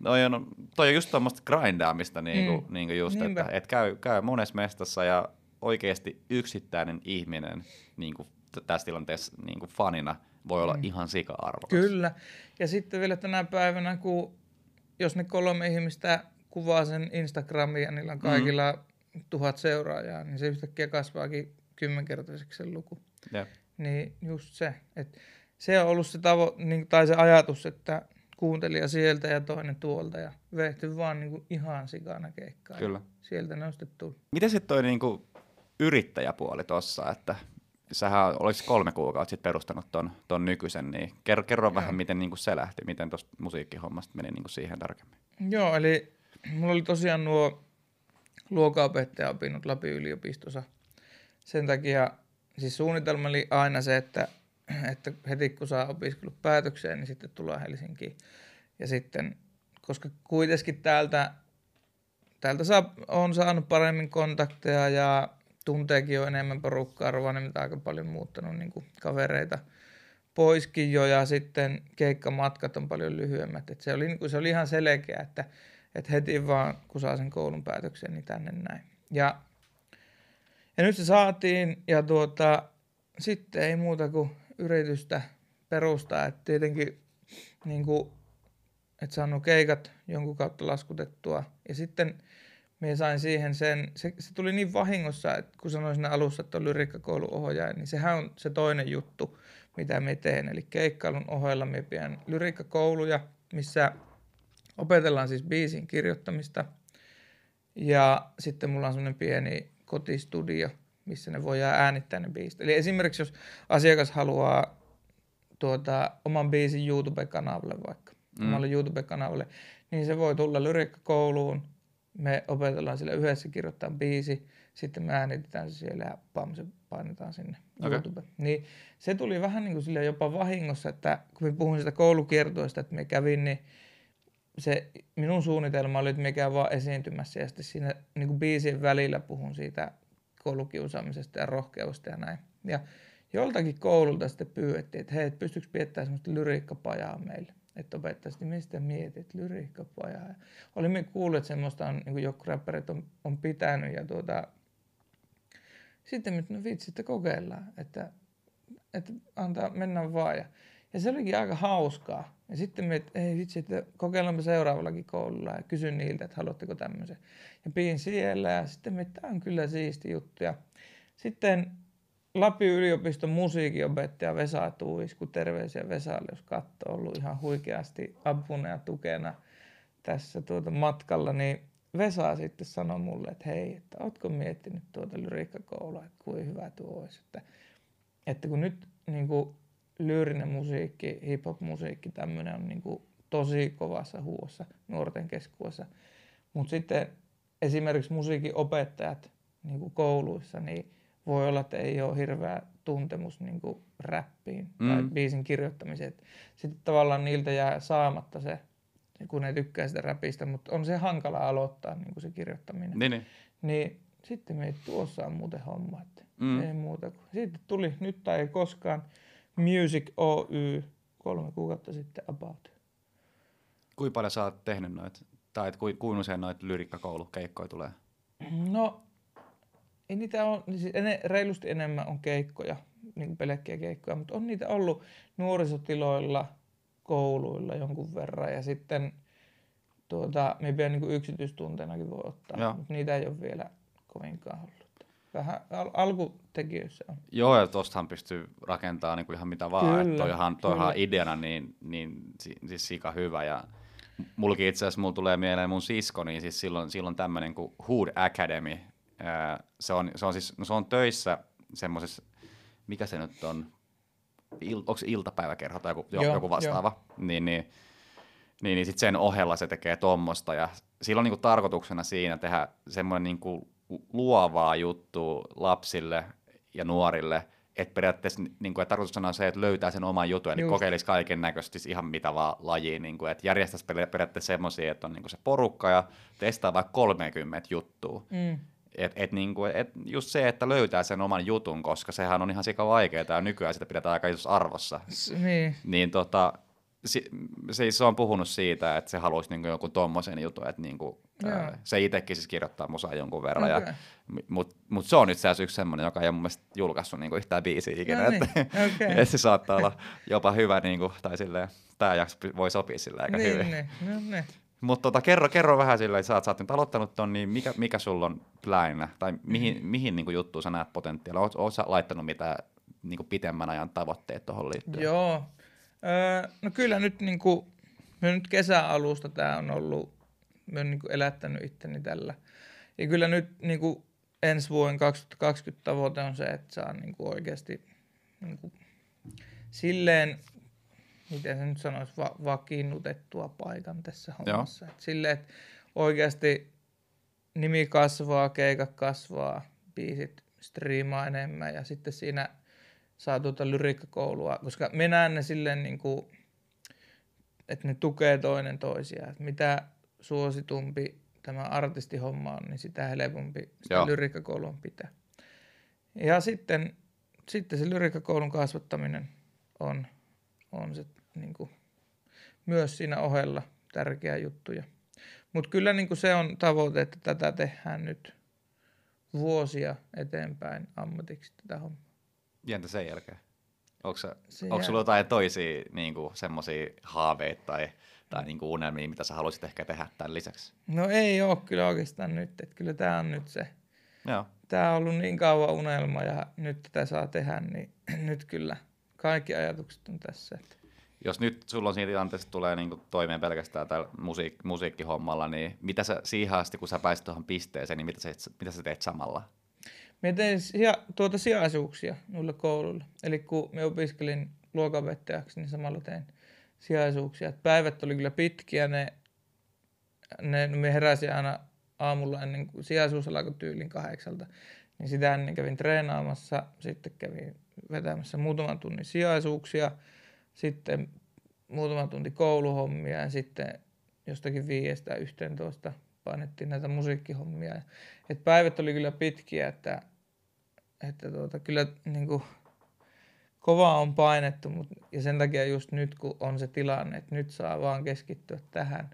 S2: Toi on, toi on just tuommoista grindaamista niinku, mm. niinku just, Niinpä. että et käy, käy monessa mestassa ja oikeasti yksittäinen ihminen niinku, tässä tilanteessa niinku fanina voi olla mm. ihan sika-arvokas.
S1: Kyllä. Ja sitten vielä tänä päivänä, kun jos ne kolme ihmistä kuvaa sen Instagramiin ja niillä on kaikilla mm. tuhat seuraajaa, niin se yhtäkkiä kasvaakin kymmenkertaiseksi sen luku.
S2: Jep.
S1: Niin just se, että se on ollut se tavo, niin, tai se ajatus, että kuuntelija sieltä ja toinen tuolta ja vehty vaan niin kuin ihan sikana keikkaa.
S2: Kyllä.
S1: Sieltä ne on sitten tullut.
S2: Miten sitten toi niin kuin yrittäjäpuoli tuossa, että sähän olisi kolme kuukautta sitten perustanut ton, ton nykyisen, niin kerro, kerro Joo. vähän, miten niin kuin se lähti, miten tuosta musiikkihommasta meni niin kuin siihen tarkemmin.
S1: Joo, eli mulla oli tosiaan nuo luokaopettaja-opinnot Lapin yliopistossa. Sen takia siis suunnitelma oli aina se, että, että heti kun saa opiskelut päätökseen, niin sitten tullaan Helsinkiin. Ja sitten, koska kuitenkin täältä, täältä saa, on saanut paremmin kontakteja ja tunteekin jo enemmän porukkaa, Rovaniemiltä aika paljon muuttanut niin kuin kavereita poiskin jo ja sitten keikkamatkat on paljon lyhyemmät. Et se, oli, niin kuin, se oli ihan selkeä, että, että heti vaan kun saa sen koulun päätöksen, niin tänne näin. Ja, ja nyt se saatiin ja tuota, sitten ei muuta kuin yritystä perustaa. että tietenkin niin kuin, että saanut keikat jonkun kautta laskutettua ja sitten – minä sain siihen sen, se, se tuli niin vahingossa, että kun sanoin siinä alussa, että on lyriikkakouluohjaaja, niin sehän on se toinen juttu, mitä me teen. Eli keikkailun ohella me pidän lyriikkakouluja, missä opetellaan siis biisin kirjoittamista. Ja sitten mulla on semmoinen pieni kotistudio, missä ne voi äänittää ne biisit. Eli esimerkiksi jos asiakas haluaa tuota, oman biisin YouTube-kanavalle vaikka, mm. omalle YouTube-kanavalle, niin se voi tulla lyriikkakouluun, me opetellaan sillä yhdessä kirjoittaa biisi, sitten me äänitetään se siellä ja pam, se painetaan sinne okay. YouTube. Niin se tuli vähän niin kuin sille jopa vahingossa, että kun me puhun sitä koulukiertoista, että me kävin, niin se minun suunnitelma oli, että me käyn vaan esiintymässä ja sitten siinä niin kuin biisien välillä puhun siitä koulukiusaamisesta ja rohkeudesta ja näin. Ja joltakin koululta sitten pyydettiin, että hei, pystyykö piettämään semmoista lyriikkapajaa meille että opettaisi, mistä mietit, lyriikkapoja. Olimme kuulleet, että semmoista on, niin joku räppärit on, on, pitänyt ja tuota, sitten me, no vitsi, että kokeillaan, että, että antaa mennä vaan. Ja, ja se olikin aika hauskaa. Ja sitten me, että ei vitsi, että kokeillaanpa seuraavallakin koululla ja kysyn niiltä, että haluatteko tämmöisen. Ja piin siellä ja sitten me, tämä on kyllä siisti juttu. Ja sitten Lapin yliopiston musiikinopettaja Vesa Tuisku, terveisiä Vesalle, jos katsoo, ollut ihan huikeasti apuna ja tukena tässä tuota matkalla, niin Vesa sitten sanoi mulle, että hei, että ootko miettinyt tuota lyriikkakoulua, että kuin hyvä tuo olisi, että, että kun nyt niin kuin, lyyrinen musiikki, hip-hop-musiikki, tämmöinen on niin kuin, tosi kovassa huossa nuorten keskuudessa, mutta sitten esimerkiksi musiikin opettajat niin kuin kouluissa, niin voi olla, että ei ole hirveä tuntemus niin kuin räppiin mm. tai biisin kirjoittamiseen. Sitten tavallaan niiltä jää saamatta se, kun ne tykkää sitä räpistä, mutta on se hankala aloittaa niin kuin se kirjoittaminen.
S2: Niin, niin.
S1: niin sitten me tuossa on muuten homma, että mm. ei muuta kuin. Sitten tuli nyt tai ei koskaan Music Oy kolme kuukautta sitten about.
S2: Kuinka paljon sä oot tehnyt noita, tai kuinka usein noita lyrikkakoulukeikkoja tulee?
S1: No ei niitä ole, niin siis ene, reilusti enemmän on keikkoja, niin kuin pelkkiä keikkoja, mutta on niitä ollut nuorisotiloilla, kouluilla jonkun verran ja sitten tuota, me vielä niin yksityistuntenakin voi ottaa, Joo. mutta niitä ei ole vielä kovinkaan ollut. Vähän al- alkutekijöissä on.
S2: Joo, ja tuostahan pystyy rakentamaan niin kuin ihan mitä vaan. Kyllä, että toihan, toihan ideana niin, niin siis sika hyvä. Ja mulki itse asiassa mulla tulee mieleen mun sisko, niin siis silloin, silloin tämmöinen kuin Hood Academy, se on, se on siis, no se on töissä semmoisessa, mikä se nyt on, Il, onko se iltapäiväkerho tai joku, Joo, joku vastaava, jo. niin, niin, niin, niin sit sen ohella se tekee tuommoista ja sillä on niinku tarkoituksena siinä tehdä semmoinen niinku luovaa juttu lapsille ja nuorille, että periaatteessa niin kuin, että tarkoituksena on se, että löytää sen oman jutun, eli kokeilisi kaiken näköisesti siis ihan mitä vaan lajiin, niin kuin, että järjestäisi periaatteessa semmoisia, että on niin kuin se porukka ja testaa vaikka 30 juttua. Mm. Et, et niinku, et just se, että löytää sen oman jutun, koska sehän on ihan sika vaikeaa ja nykyään sitä pidetään aika isossa arvossa.
S1: S- niin.
S2: Niin tota, si, se, se on puhunut siitä, että se haluaisi niinku jonkun tommosen jutun, että niinku, ää, se itsekin siis kirjoittaa musaa jonkun verran. Okay. Ja, Mutta mut se on nyt yksi semmoinen, joka ei ole mun mielestä julkaissut niinku yhtään biisiä ikinä. No niin. että, okay. että se saattaa olla jopa hyvä, niinku, tai silleen, tämä jakso voi sopia sillä aika niin, hyvin. Niin, no niin. Mutta tota, kerro, kerro vähän sillä, että sä oot, sä oot nyt aloittanut ton, niin mikä, mikä sulla on pläinä? Tai mihin, mm. mihin niin juttuun sä näet potentiaalia? Oot, oot sä laittanut mitä niin pitemmän ajan tavoitteet tuohon liittyen?
S1: Joo. Öö, no kyllä nyt niin kuin, nyt kesäalusta tämä on ollut, me on niin elättänyt itteni tällä. Ja kyllä nyt niin kuin ensi vuoden 2020 tavoite on se, että saa niin kuin oikeasti niin kuin silleen, miten se nyt sanoisi, va- vakiinnutettua paikan tässä hommassa. Et silleen, että oikeasti nimi kasvaa, keikat kasvaa, biisit striimaa enemmän ja sitten siinä saa tuota lyrikkakoulua, koska me näen ne silleen niin kuin, että ne tukee toinen toisiaan. Että mitä suositumpi tämä artistihomma on, niin sitä helpompi sitä Joo. lyrikkakoulua pitää. Ja sitten, sitten se lyrikkakoulun kasvattaminen on, on se niin kuin, myös siinä ohella tärkeä juttu. Mutta kyllä niin kuin se on tavoite, että tätä tehdään nyt vuosia eteenpäin ammatiksi tätä hommaa.
S2: Entä sen jälkeen? Onko, se onko sulla jotain toisia niin semmoisia haaveita tai, tai niin kuin unelmia, mitä sä haluaisit ehkä tehdä tämän lisäksi?
S1: No ei ole kyllä oikeastaan nyt. Että kyllä tämä on nyt se. Joo. Tämä on ollut niin kauan unelma ja nyt tätä saa tehdä, niin nyt kyllä kaikki ajatukset on tässä. Että
S2: jos nyt sulla on siinä tilanteessa tulee niin toimeen pelkästään tällä musiik- musiikkihommalla, niin mitä sä siihen asti, kun sä pääsit tuohon pisteeseen, niin mitä sä, mitä sä teet samalla?
S1: Mä tein sija, tuota sijaisuuksia noille kouluille. Eli kun me opiskelin luokanvettäjäksi, niin samalla tein sijaisuuksia. Et päivät oli kyllä pitkiä, ne, ne me heräsin aina aamulla ennen kuin sijaisuus alkoi tyylin kahdeksalta. Niin sitä ennen kävin treenaamassa, sitten kävin vetämässä muutaman tunnin sijaisuuksia – sitten muutama tunti kouluhommia ja sitten jostakin viiestä yhteentoista painettiin näitä musiikkihommia. Et päivät oli kyllä pitkiä, että, että tuota, kyllä niin kuin, kovaa on painettu, mutta, ja sen takia just nyt kun on se tilanne, että nyt saa vaan keskittyä tähän,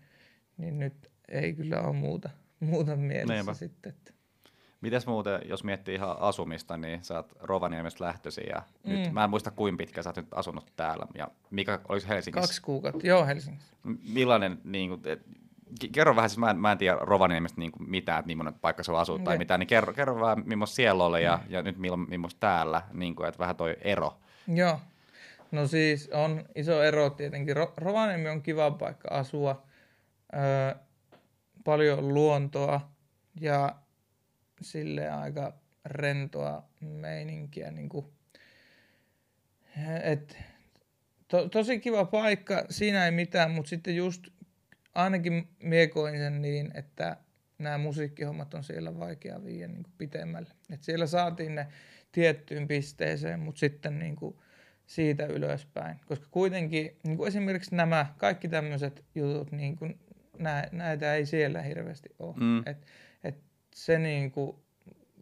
S1: niin nyt ei kyllä ole muuta, muuta mielessä Neipä. sitten. Että.
S2: Mites muuten, jos miettii ihan asumista, niin sä oot Rovaniemestä lähtöisin ja mm. nyt mä en muista kuinka pitkä sä oot nyt asunut täällä ja mikä olisi Helsingissä?
S1: Kaksi kuukautta, joo Helsingissä.
S2: Millainen, niin kuin, et, kerro vähän, siis mä en, mä en tiedä Rovaniemestä niin kuin mitään, että millainen paikka se on asua tai mitään, niin kerro, kerro vähän millaista siellä oli ja, mm. ja nyt millaista täällä, niin kuin, että vähän toi ero.
S1: Joo, no siis on iso ero tietenkin. Ro- Rovaniemi on kiva paikka asua, öö, paljon luontoa ja sille aika rentoa meininkiä. Niin kuin, et, to, tosi kiva paikka, siinä ei mitään, mutta sitten just ainakin miekoin sen niin, että nämä musiikkihommat on siellä vaikea viedä niin pitemmälle. Et siellä saatiin ne tiettyyn pisteeseen, mutta sitten niin kuin siitä ylöspäin. Koska kuitenkin niin kuin esimerkiksi nämä kaikki tämmöiset jutut, niin kuin, nä, näitä ei siellä hirveästi ole. Mm. Et, et se niin kuin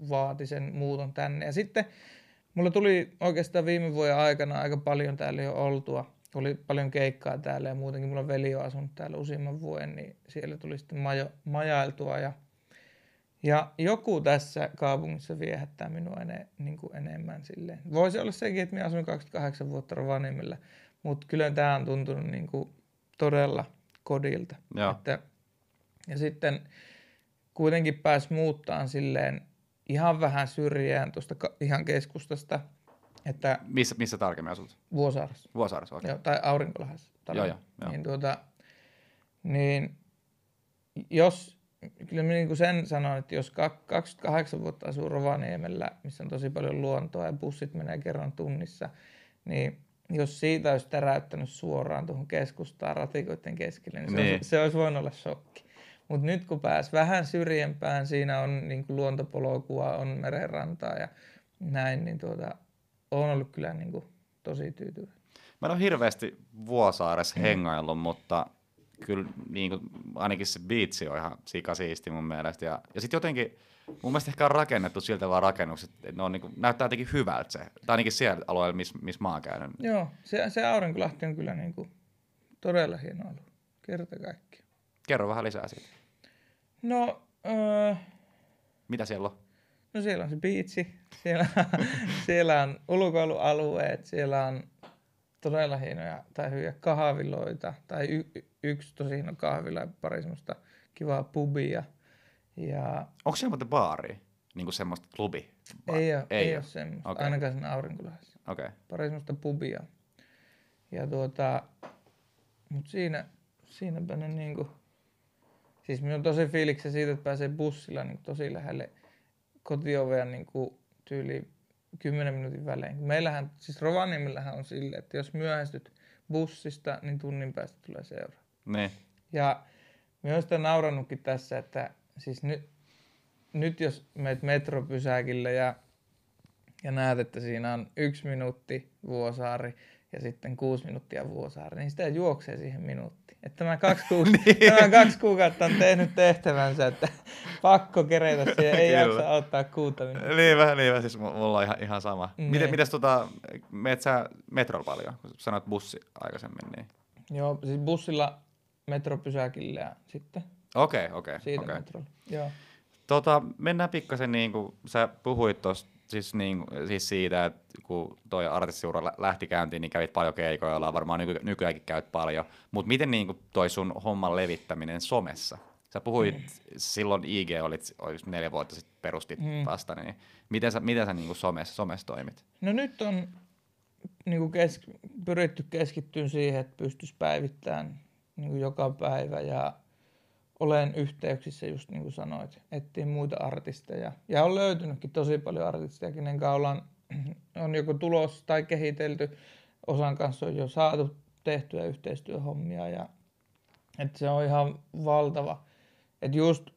S1: vaati sen muuton tänne. Ja sitten mulla tuli oikeastaan viime vuoden aikana aika paljon täällä jo oltua. Oli paljon keikkaa täällä ja muutenkin mulla veli on asunut täällä useamman vuoden, niin siellä tuli sitten majo, majailtua. Ja, ja joku tässä kaupungissa viehättää minua ene, niin kuin enemmän silleen. Voisi olla sekin, että minä asuin 28 vuotta Rovaniemellä, mutta kyllä tämä on tuntunut niin kuin todella kodilta. Joo. Että, ja sitten kuitenkin pääsi muuttaa silleen ihan vähän syrjään tuosta ihan keskustasta. Että
S2: missä, missä tarkemmin asut?
S1: Vuosaaressa.
S2: Vuosaaressa, okei.
S1: Okay. tai Aurinkolahdessa.
S2: Joo, joo,
S1: joo. Niin, tuota, niin jos, kyllä minä niin sen sanon, että jos 28 vuotta asuu Rovaniemellä, missä on tosi paljon luontoa ja bussit menee kerran tunnissa, niin jos siitä olisi täräyttänyt suoraan tuohon keskustaan ratikoiden keskelle, niin, niin. Se, olisi, se olisi voinut olla shokki. Mutta nyt kun pääs vähän syrjempään, siinä on niin kuin luontopolkua, on merenrantaa ja näin, niin tuota, on ollut kyllä niin kuin tosi tyytyväinen.
S2: Mä en ole hirveästi Vuosaaressa mm. hengaillut, mutta kyllä niin kuin, ainakin se biitsi on ihan sikasiisti mun mielestä. Ja, ja sitten jotenkin, mun mielestä ehkä on rakennettu siltä vaan rakennukset, että ne on, niin kuin, näyttää jotenkin hyvältä se. Tai ainakin siellä alueella, missä miss mä oon käynyt.
S1: Joo, se, se Aurinkolahti on kyllä niin kuin, todella hieno alue. Kerta kaikki.
S2: Kerro vähän lisää siitä.
S1: No, öö,
S2: Mitä siellä on?
S1: No siellä on se biitsi, siellä, siellä on ulkoilualueet, siellä on todella hienoja tai hyviä kahviloita, tai y- yksi tosi hieno kahvila ja pari semmoista kivaa pubia. Ja...
S2: Onko siellä muuten baari? Niin kuin semmoista klubi?
S1: Ei ole, ei, ei ole semmoista, okay. ainakaan sen aurinkolahdessa.
S2: Okay.
S1: Pari semmoista pubia. Ja tuota, mutta siinä siinäpä ne niinku... Siis minä on tosi fiiliksi siitä, että pääsee bussilla niin tosi lähelle kotiovea niin tyyli 10 minuutin välein. Meillähän, siis Rovaniemellähän on silleen, että jos myöhästyt bussista, niin tunnin päästä tulee seura.
S2: Niin.
S1: Ja minä olen sitä naurannutkin tässä, että siis nyt, nyt jos meet metropysäkille ja, ja näet, että siinä on yksi minuutti Vuosaari ja sitten kuusi minuuttia Vuosaari, niin sitä juoksee siihen minuuttiin. Että tämä kaksi, kuukautta, niin. tämä kaksi kuukautta on tehnyt tehtävänsä, että pakko kerätä siihen, ei jaksa auttaa kuuta minuuttia.
S2: Niin vähän, niin vähän, siis mulla on ihan, ihan sama. Niin. Miten, mites tota, meet sä metrolla paljon, kun sanoit bussi aikaisemmin, niin?
S1: Joo, siis bussilla metropysäkille ja sitten
S2: Okei, okay, okei. Okay,
S1: siitä
S2: okay.
S1: metrolla, joo.
S2: Tota, mennään pikkasen niin kuin sä puhuit tuosta siis, niin, siis siitä, että kun toi artistiura lähti käyntiin, niin kävit paljon keikoilla, varmaan nyky- nykyäänkin käyt paljon, mutta miten niin kuin toi sun homman levittäminen somessa? Sä puhuit, mm. silloin IG olit, olit neljä vuotta sitten perustit mm. vasta, niin miten sä, miten sä niin kuin somessa, somessa toimit?
S1: No nyt on niin kuin kes, pyritty keskittyä siihen, että pystyisi päivittämään niin kuin joka päivä ja olen yhteyksissä, just niin kuin sanoit, etsii muita artisteja. Ja on löytynytkin tosi paljon artisteja, kenen kanssa ollaan, on joko tulos tai kehitelty. Osan kanssa on jo saatu tehtyä yhteistyöhommia. Ja, että se on ihan valtava. Että just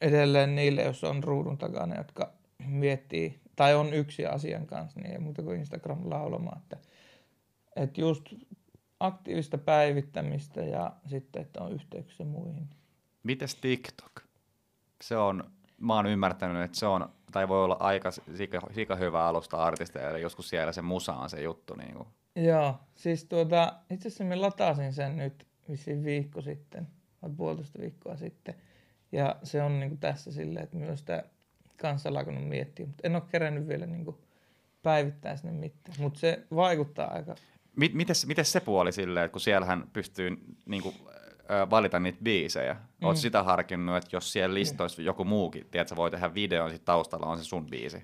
S1: edelleen niille, jos on ruudun takana, jotka miettii tai on yksi asian kanssa, niin ei muuta kuin Instagram laulamaan. Että, että just aktiivista päivittämistä ja sitten, että on yhteyksissä muihin.
S2: Mites TikTok? Se on, mä oon ymmärtänyt, että se on, tai voi olla aika sika, sika hyvä alusta artisteille, joskus siellä se musa on se juttu. Niin kuin.
S1: Joo, siis tuota, itse asiassa mä latasin sen nyt vissiin viikko sitten, vai puolitoista viikkoa sitten. Ja se on niin kuin tässä silleen, että myös sitä kanssa alkanut miettiä, mutta en ole kerännyt vielä niin kuin päivittää sinne mitään, mutta se vaikuttaa aika...
S2: Mites, mites se puoli silleen, että kun siellähän pystyy niin kuin, valita niitä biisejä. Mm. Oletko sitä harkinnut, että jos siellä listoissa mm. joku muukin, tiedät, voi tehdä videon, sit taustalla on se sun biisi?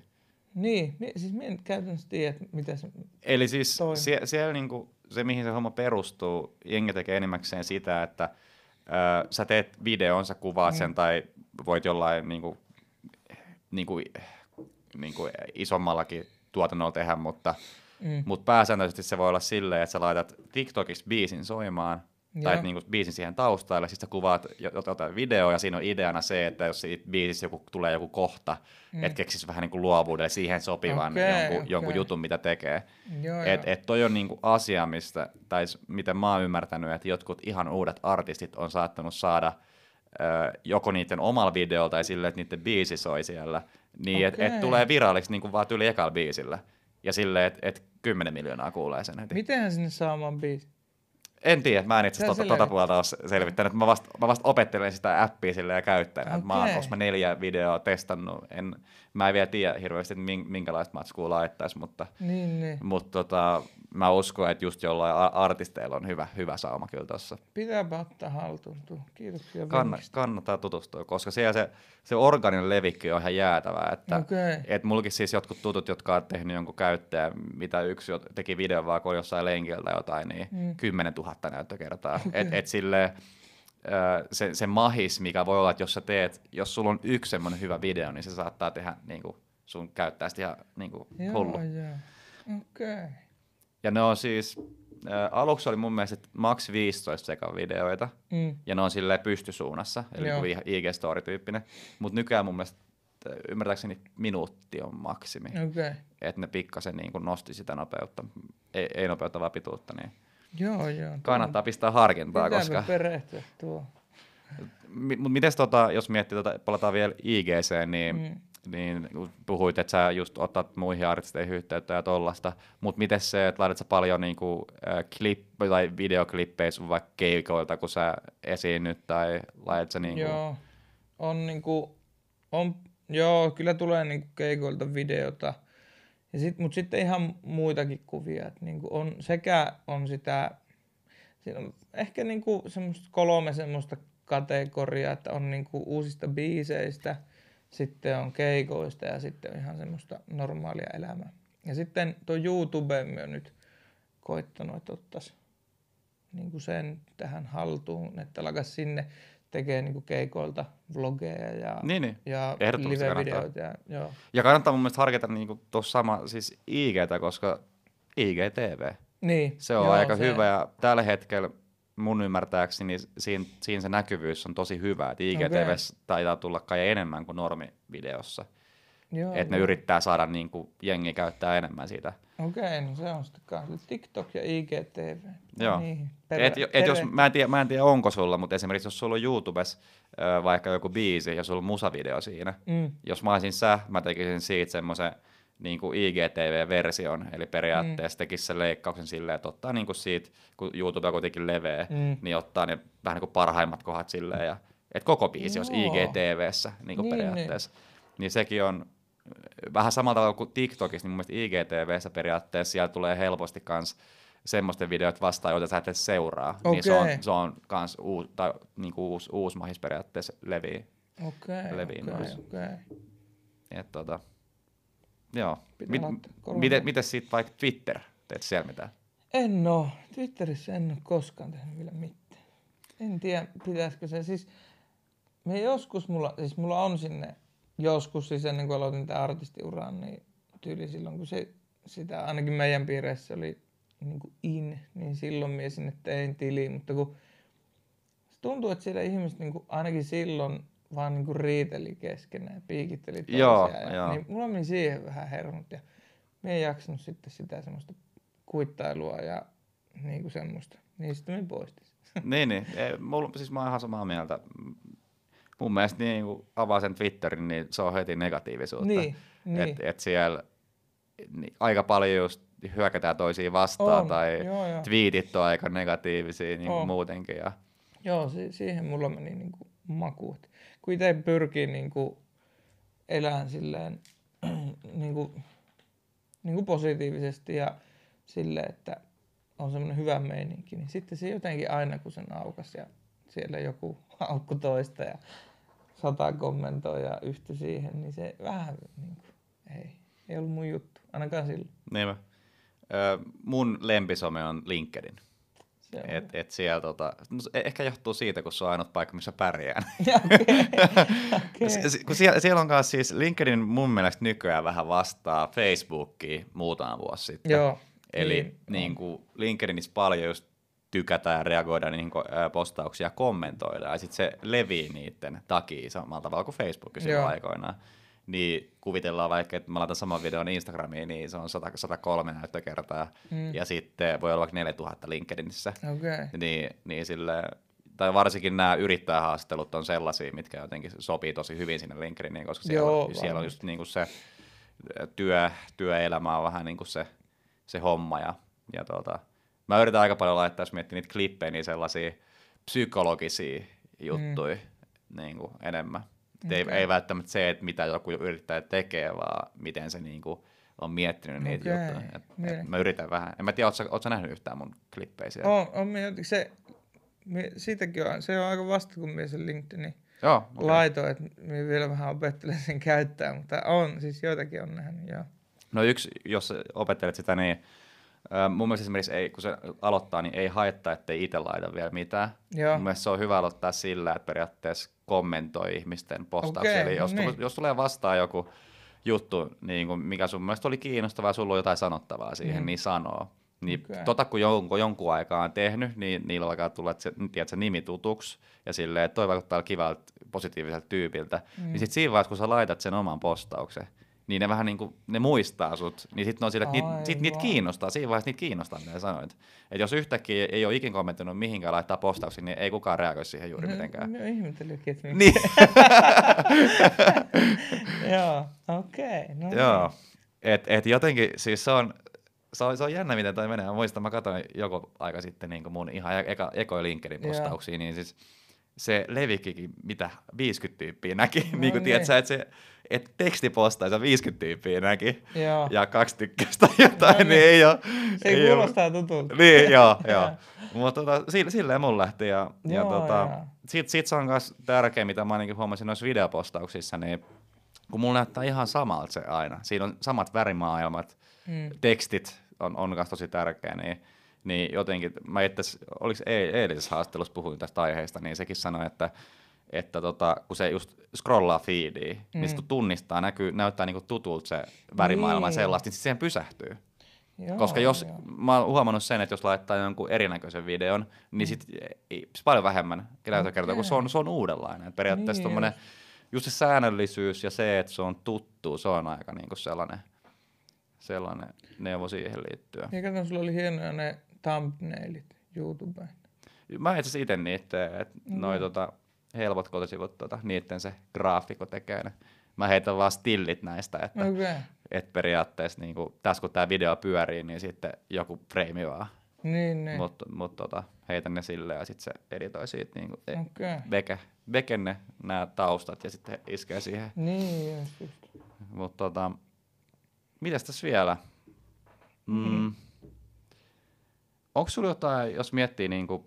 S1: Niin, siis minä en käytännössä tiedä, mitä se
S2: Eli siis sie, siellä niinku, se, mihin se homma perustuu, jengi tekee enimmäkseen sitä, että ö, sä teet videon, sä kuvaat mm. sen tai voit jollain niinku, niinku, niinku isommallakin tuotannolla tehdä, mutta, mm. mutta pääsääntöisesti se voi olla silleen, että sä laitat TikTokissa biisin soimaan, tai että niinku biisin siihen taustalle, sitten sä kuvaat jotain videoa, ja siinä on ideana se, että jos siitä biisissä joku, tulee joku kohta, mm. että keksisi vähän niinku luovuudelle siihen sopivan okay, jonkun, okay. jonkun jutun, mitä tekee. että et toi on niinku asia, mistä, tai miten mä oon ymmärtänyt, että jotkut ihan uudet artistit on saattanut saada ö, joko niiden omalla videolla tai sille, että niiden biisi soi siellä, niin okay. että et tulee viralliksi niinku vaan yli ekalla biisillä. Ja silleen, että et 10 miljoonaa kuulee sen heti.
S1: Mitenhän sinne saa oman biisin?
S2: En tiedä, mä en itse asiassa tota, tota puolta ole selvittänyt. Mä vasta, mä vasta opettelen sitä appia sille ja käyttäjänä. Okay. Mä oon mä neljä videoa testannut. En, mä en vielä tiedä hirveästi, että minkälaista matskua laittaisi, mutta,
S1: niin, niin.
S2: mutta tota, mä uskon, että just jollain artisteilla on hyvä, hyvä sauma kyllä tuossa.
S1: Pitääpä ottaa haltuun Kiitoksia
S2: Kann, Kannattaa tutustua, koska siellä se, se organinen levikki on ihan jäätävää. Että,
S1: okay.
S2: et mulkin siis jotkut tutut, jotka on tehnyt jonkun käyttäjän, mitä yksi teki videon vaan kun jossain lenkiltä jotain, niin mm. 10 000 näyttökertaa. Okay. Et, et silleen, se, se mahis, mikä voi olla, että jos sä teet, jos sulla on yksi semmoinen hyvä video, niin se saattaa tehdä niin kuin, sun käyttäjästä ihan niin kuin, hullu.
S1: Joo, Okei. Okay.
S2: Ja ne on siis, ä, aluksi oli mun mielestä max 15 sekan videoita, mm. ja ne on silleen pystysuunnassa, eli Joo. Niinku IG-story-tyyppinen. Mutta nykyään mun mielestä ymmärtääkseni minuutti on maksimi.
S1: Okay.
S2: Että ne pikkasen niin nosti sitä nopeutta, ei, ei nopeutta vaan pituutta. Niin
S1: joo, joo.
S2: Kannattaa pistää harkintaa,
S1: Pitää
S2: koska...
S1: perehtyä tuo.
S2: Mutta miten tota, jos miettii, tota, palataan vielä IGC, niin mm niin puhuit, että sä just otat muihin artisteihin yhteyttä ja tollasta, mutta miten se, että laitat sä paljon niinku, äh, klip, tai videoklippejä sun vaikka keikoilta, kun sä esiinnyt, tai laitat sä niinku...
S1: Joo, on niinku, on, joo, kyllä tulee niinku keikoilta videota, ja sit, mutta sitten ihan muitakin kuvia, että niinku on, sekä on sitä, siinä on ehkä niinku semmoista kolme semmoista kategoriaa, että on niinku uusista biiseistä – sitten on keikoista ja sitten on ihan semmoista normaalia elämää. Ja sitten tuo YouTube on nyt koittanut, että ottaisi niin kuin sen tähän haltuun, että alkaisi sinne tekee niin keikoilta vlogeja ja,
S2: niin, niin.
S1: ja live-videoita. Ja, joo.
S2: ja kannattaa mun mielestä harkita niin tuossa sama siis IGtä, koska IGTV.
S1: Niin.
S2: Se on joo, aika se... hyvä ja tällä hetkellä mun ymmärtääkseni siinä, siinä se näkyvyys on tosi hyvä. Että IGTV okay. taitaa tulla kai enemmän kuin normivideossa. Että ne yrittää saada niin kuin, jengi käyttää enemmän siitä.
S1: Okei, okay, no se on sitten kanssa TikTok ja IGTV.
S2: Joo. Niin, perä, et, et jos, mä, en tiedä, mä en tiedä onko sulla, mutta esimerkiksi jos sulla on YouTubessa äh, vaikka joku biisi ja sulla on musavideo siinä, mm. jos mä olisin sä, mä tekisin siitä semmoisen niin kuin IGTV-version, eli periaatteessa mm. tekisi sen leikkauksen silleen, että ottaa niin kuin siitä, kun YouTube on kuitenkin leveä, mm. niin ottaa ne vähän niin kuin parhaimmat kohdat silleen, ja, että koko biisi olisi IGTVssä niin kuin niin, periaatteessa. Niin. niin sekin on vähän samalla tavalla kuin TikTokissa, niin mun mielestä IGTVssä periaatteessa siellä tulee helposti kans semmoisten videoita vastaan, joita sä et edes seuraa. Okay. Niin se on, se on kans uu, tai, niin kuin uusi, uusi mahis periaatteessa levii.
S1: Okei, okay, okei, okei.
S2: Et tota, joo. Mit, miten, miten sitten vaikka Twitter? Teet siellä mitään?
S1: En oo. Twitterissä en ole koskaan tehnyt vielä mitään. En tiedä, pitäisikö se. Siis me joskus mulla, siis mulla on sinne joskus siis ennen kuin aloitin tämän artistiuran, niin tyyli silloin kun se, sitä ainakin meidän piireissä oli niin kuin in, niin silloin minä sinne tein tili, mutta kun se tuntuu, että siellä ihmiset niin kuin, ainakin silloin vaan niin kuin riiteli keskenään ja piikitteli toisiaan. Joo, ja, joo. Niin mulla meni siihen vähän hermot ja minä en jaksanut sitten sitä semmoista kuittailua ja niin kuin semmoista. Niin sitten minä poistin.
S2: niin, niin. Ei, mulla, siis mä oon ihan samaa mieltä mun mielestä niin kun avaa sen Twitterin, niin se on heti negatiivisuutta.
S1: Niin, niin.
S2: Että et siellä niin aika paljon just hyökätään toisiin vastaan
S1: on,
S2: tai
S1: joo, joo.
S2: tweetit on aika negatiivisia niin kuin muutenkin. Ja...
S1: Joo, si- siihen mulla meni niin kuin maku. Kun itse pyrkii niin kuin elämään silleen niin kuin, niin kuin positiivisesti ja sille, että on semmoinen hyvä meininki, niin sitten se jotenkin aina kun sen aukas ja siellä joku aukku toista ja sata kommentoi ja yhtä siihen, niin se vähän niin kuin, ei, ei ollut mun juttu, ainakaan silloin.
S2: Niinpä. Ö, mun lempisome on LinkedIn. Et, et siellä, tota, no, e, ehkä johtuu siitä, kun se on ainut paikka, missä pärjään. okay. kun siellä, siellä on myös siis LinkedIn mun mielestä nykyään vähän vastaa Facebookia muutama vuosi sitten.
S1: Joo.
S2: Eli niin, niin kuin LinkedInissä paljon just tykätä ja reagoida niihin postauksia ja kommentoida, ja sitten se levii niiden takia samalla tavalla kuin Facebookissa aikoinaan. Niin kuvitellaan vaikka, että mä laitan saman videon Instagramiin, niin se on 100, 103 näyttökertaa, mm. ja sitten voi olla vaikka 4000 LinkedInissä.
S1: Okay.
S2: Niin, niin sille, tai varsinkin nämä yrittäjähaastattelut on sellaisia, mitkä jotenkin sopii tosi hyvin sinne LinkedIniin, koska siellä, Joo, on, siellä on just niin kuin se työ, työelämä on vähän niin kuin se, se homma, ja, ja tuota, mä yritän aika paljon laittaa, jos miettii niitä klippejä, niin sellaisia psykologisia juttuja mm. niin kuin enemmän. Okay. Ei, ei välttämättä se, että mitä joku yrittää tekee, vaan miten se niin kuin on miettinyt niitä okay. juttuja. Et, niin. et mä yritän vähän. En mä tiedä, ootko nähnyt yhtään mun klippejä siellä?
S1: On, on se, me, siitäkin on, se on aika vasta, kun minä sen LinkedInin
S2: joo, okay.
S1: laitoin, että minä vielä vähän opettelen sen käyttää, mutta on, siis joitakin on nähnyt, joo.
S2: No yksi, jos opettelet sitä, niin mun mielestä esimerkiksi ei, kun se aloittaa, niin ei haittaa, ettei itse laita vielä mitään. Joo. Mun mielestä se on hyvä aloittaa sillä, että periaatteessa kommentoi ihmisten postauksia. Okay, Eli jos, no niin. jos tulee vastaan joku juttu, niin kuin mikä sun mielestä oli kiinnostavaa, sulla on jotain sanottavaa siihen, mm. niin sanoo. Niin okay. tota kun jonkun, jonkun aikaa on tehnyt, niin niillä alkaa tulla se, tiedät, se nimi tutuksi ja silleen, että toi vaikuttaa kivalta positiiviselta tyypiltä. Mm. Niin sit siinä vaiheessa, kun sä laitat sen oman postauksen, niin ne vähän niin kuin, ne muistaa sut, niin sitten on sillä, että niitä, sit niitä kiinnostaa, siinä vaiheessa niitä kiinnostaa, mitä sanoit. Että jos yhtäkkiä ei ole ikin kommentoinut mihinkään laittaa postauksia, niin ei kukaan reagoi siihen juuri no, mitenkään.
S1: No ihmettelykin, että
S2: niin.
S1: Joo, okei. Okay, no
S2: Joo, niin. et, et jotenkin, siis se on, se on, se on jännä, miten toi menee. Mä muistan, mä katsoin joku aika sitten niin mun ihan eka, ekoja LinkedIn postauksia, niin siis se levikkikin, mitä 50 tyyppiä näki, no niin kuin niin. tiedät että se että tekstipostaisa 50 tyyppiä näki joo. ja kaksi tykkästä jotain, no, niin, niin ei ole.
S1: Se ei kuulostaa ole. tutulta.
S2: Niin, joo, joo. Mutta tota, sille, silleen mun lähti ja, joo, ja tota, sit, sit se on myös tärkeä, mitä mä ainakin huomasin noissa videopostauksissa, niin kun mulla näyttää ihan samalta se aina. Siinä on samat värimaailmat, mm. tekstit on, on myös tosi tärkeä, niin niin jotenkin, mä itse, oliko eilisessä haastattelussa puhuin tästä aiheesta, niin sekin sanoi, että että tota, kun se just scrollaa feedia, mm. niin se tunnistaa, näkyy, näyttää niinku tutulta se värimaailma niin. sellaista, niin siihen pysähtyy. Joo, Koska jos, joo. mä oon huomannut sen, että jos laittaa jonkun erinäköisen videon, niin mm. sit sit paljon vähemmän käytökertaa, okay. kun se on, se on uudenlainen. Et periaatteessa niin, just. just se säännöllisyys ja se, että se on tuttu, se on aika niinku sellainen, sellainen neuvo siihen liittyen.
S1: Ja kato, sulla oli hienoja ne thumbnailit YouTubeen.
S2: Mä itse asiassa itse niitä, että mm. noi tota, helpot kotisivut, tota, niiden se graafikko tekee ne. Mä heitän vaan stillit näistä, että okay. et periaatteessa niin kuin, tässä kun tämä video pyörii, niin sitten joku freimi vaan.
S1: Niin, niin.
S2: Mutta mut, tota, heitän ne silleen ja sitten se editoi siitä niin kuin, okay. veke, veke ne nämä taustat ja sitten iskee siihen.
S1: Niin, just, just.
S2: Mutta tota, mitäs tässä vielä? Mm. Mm. Onko sulla jotain, jos miettii niin kuin,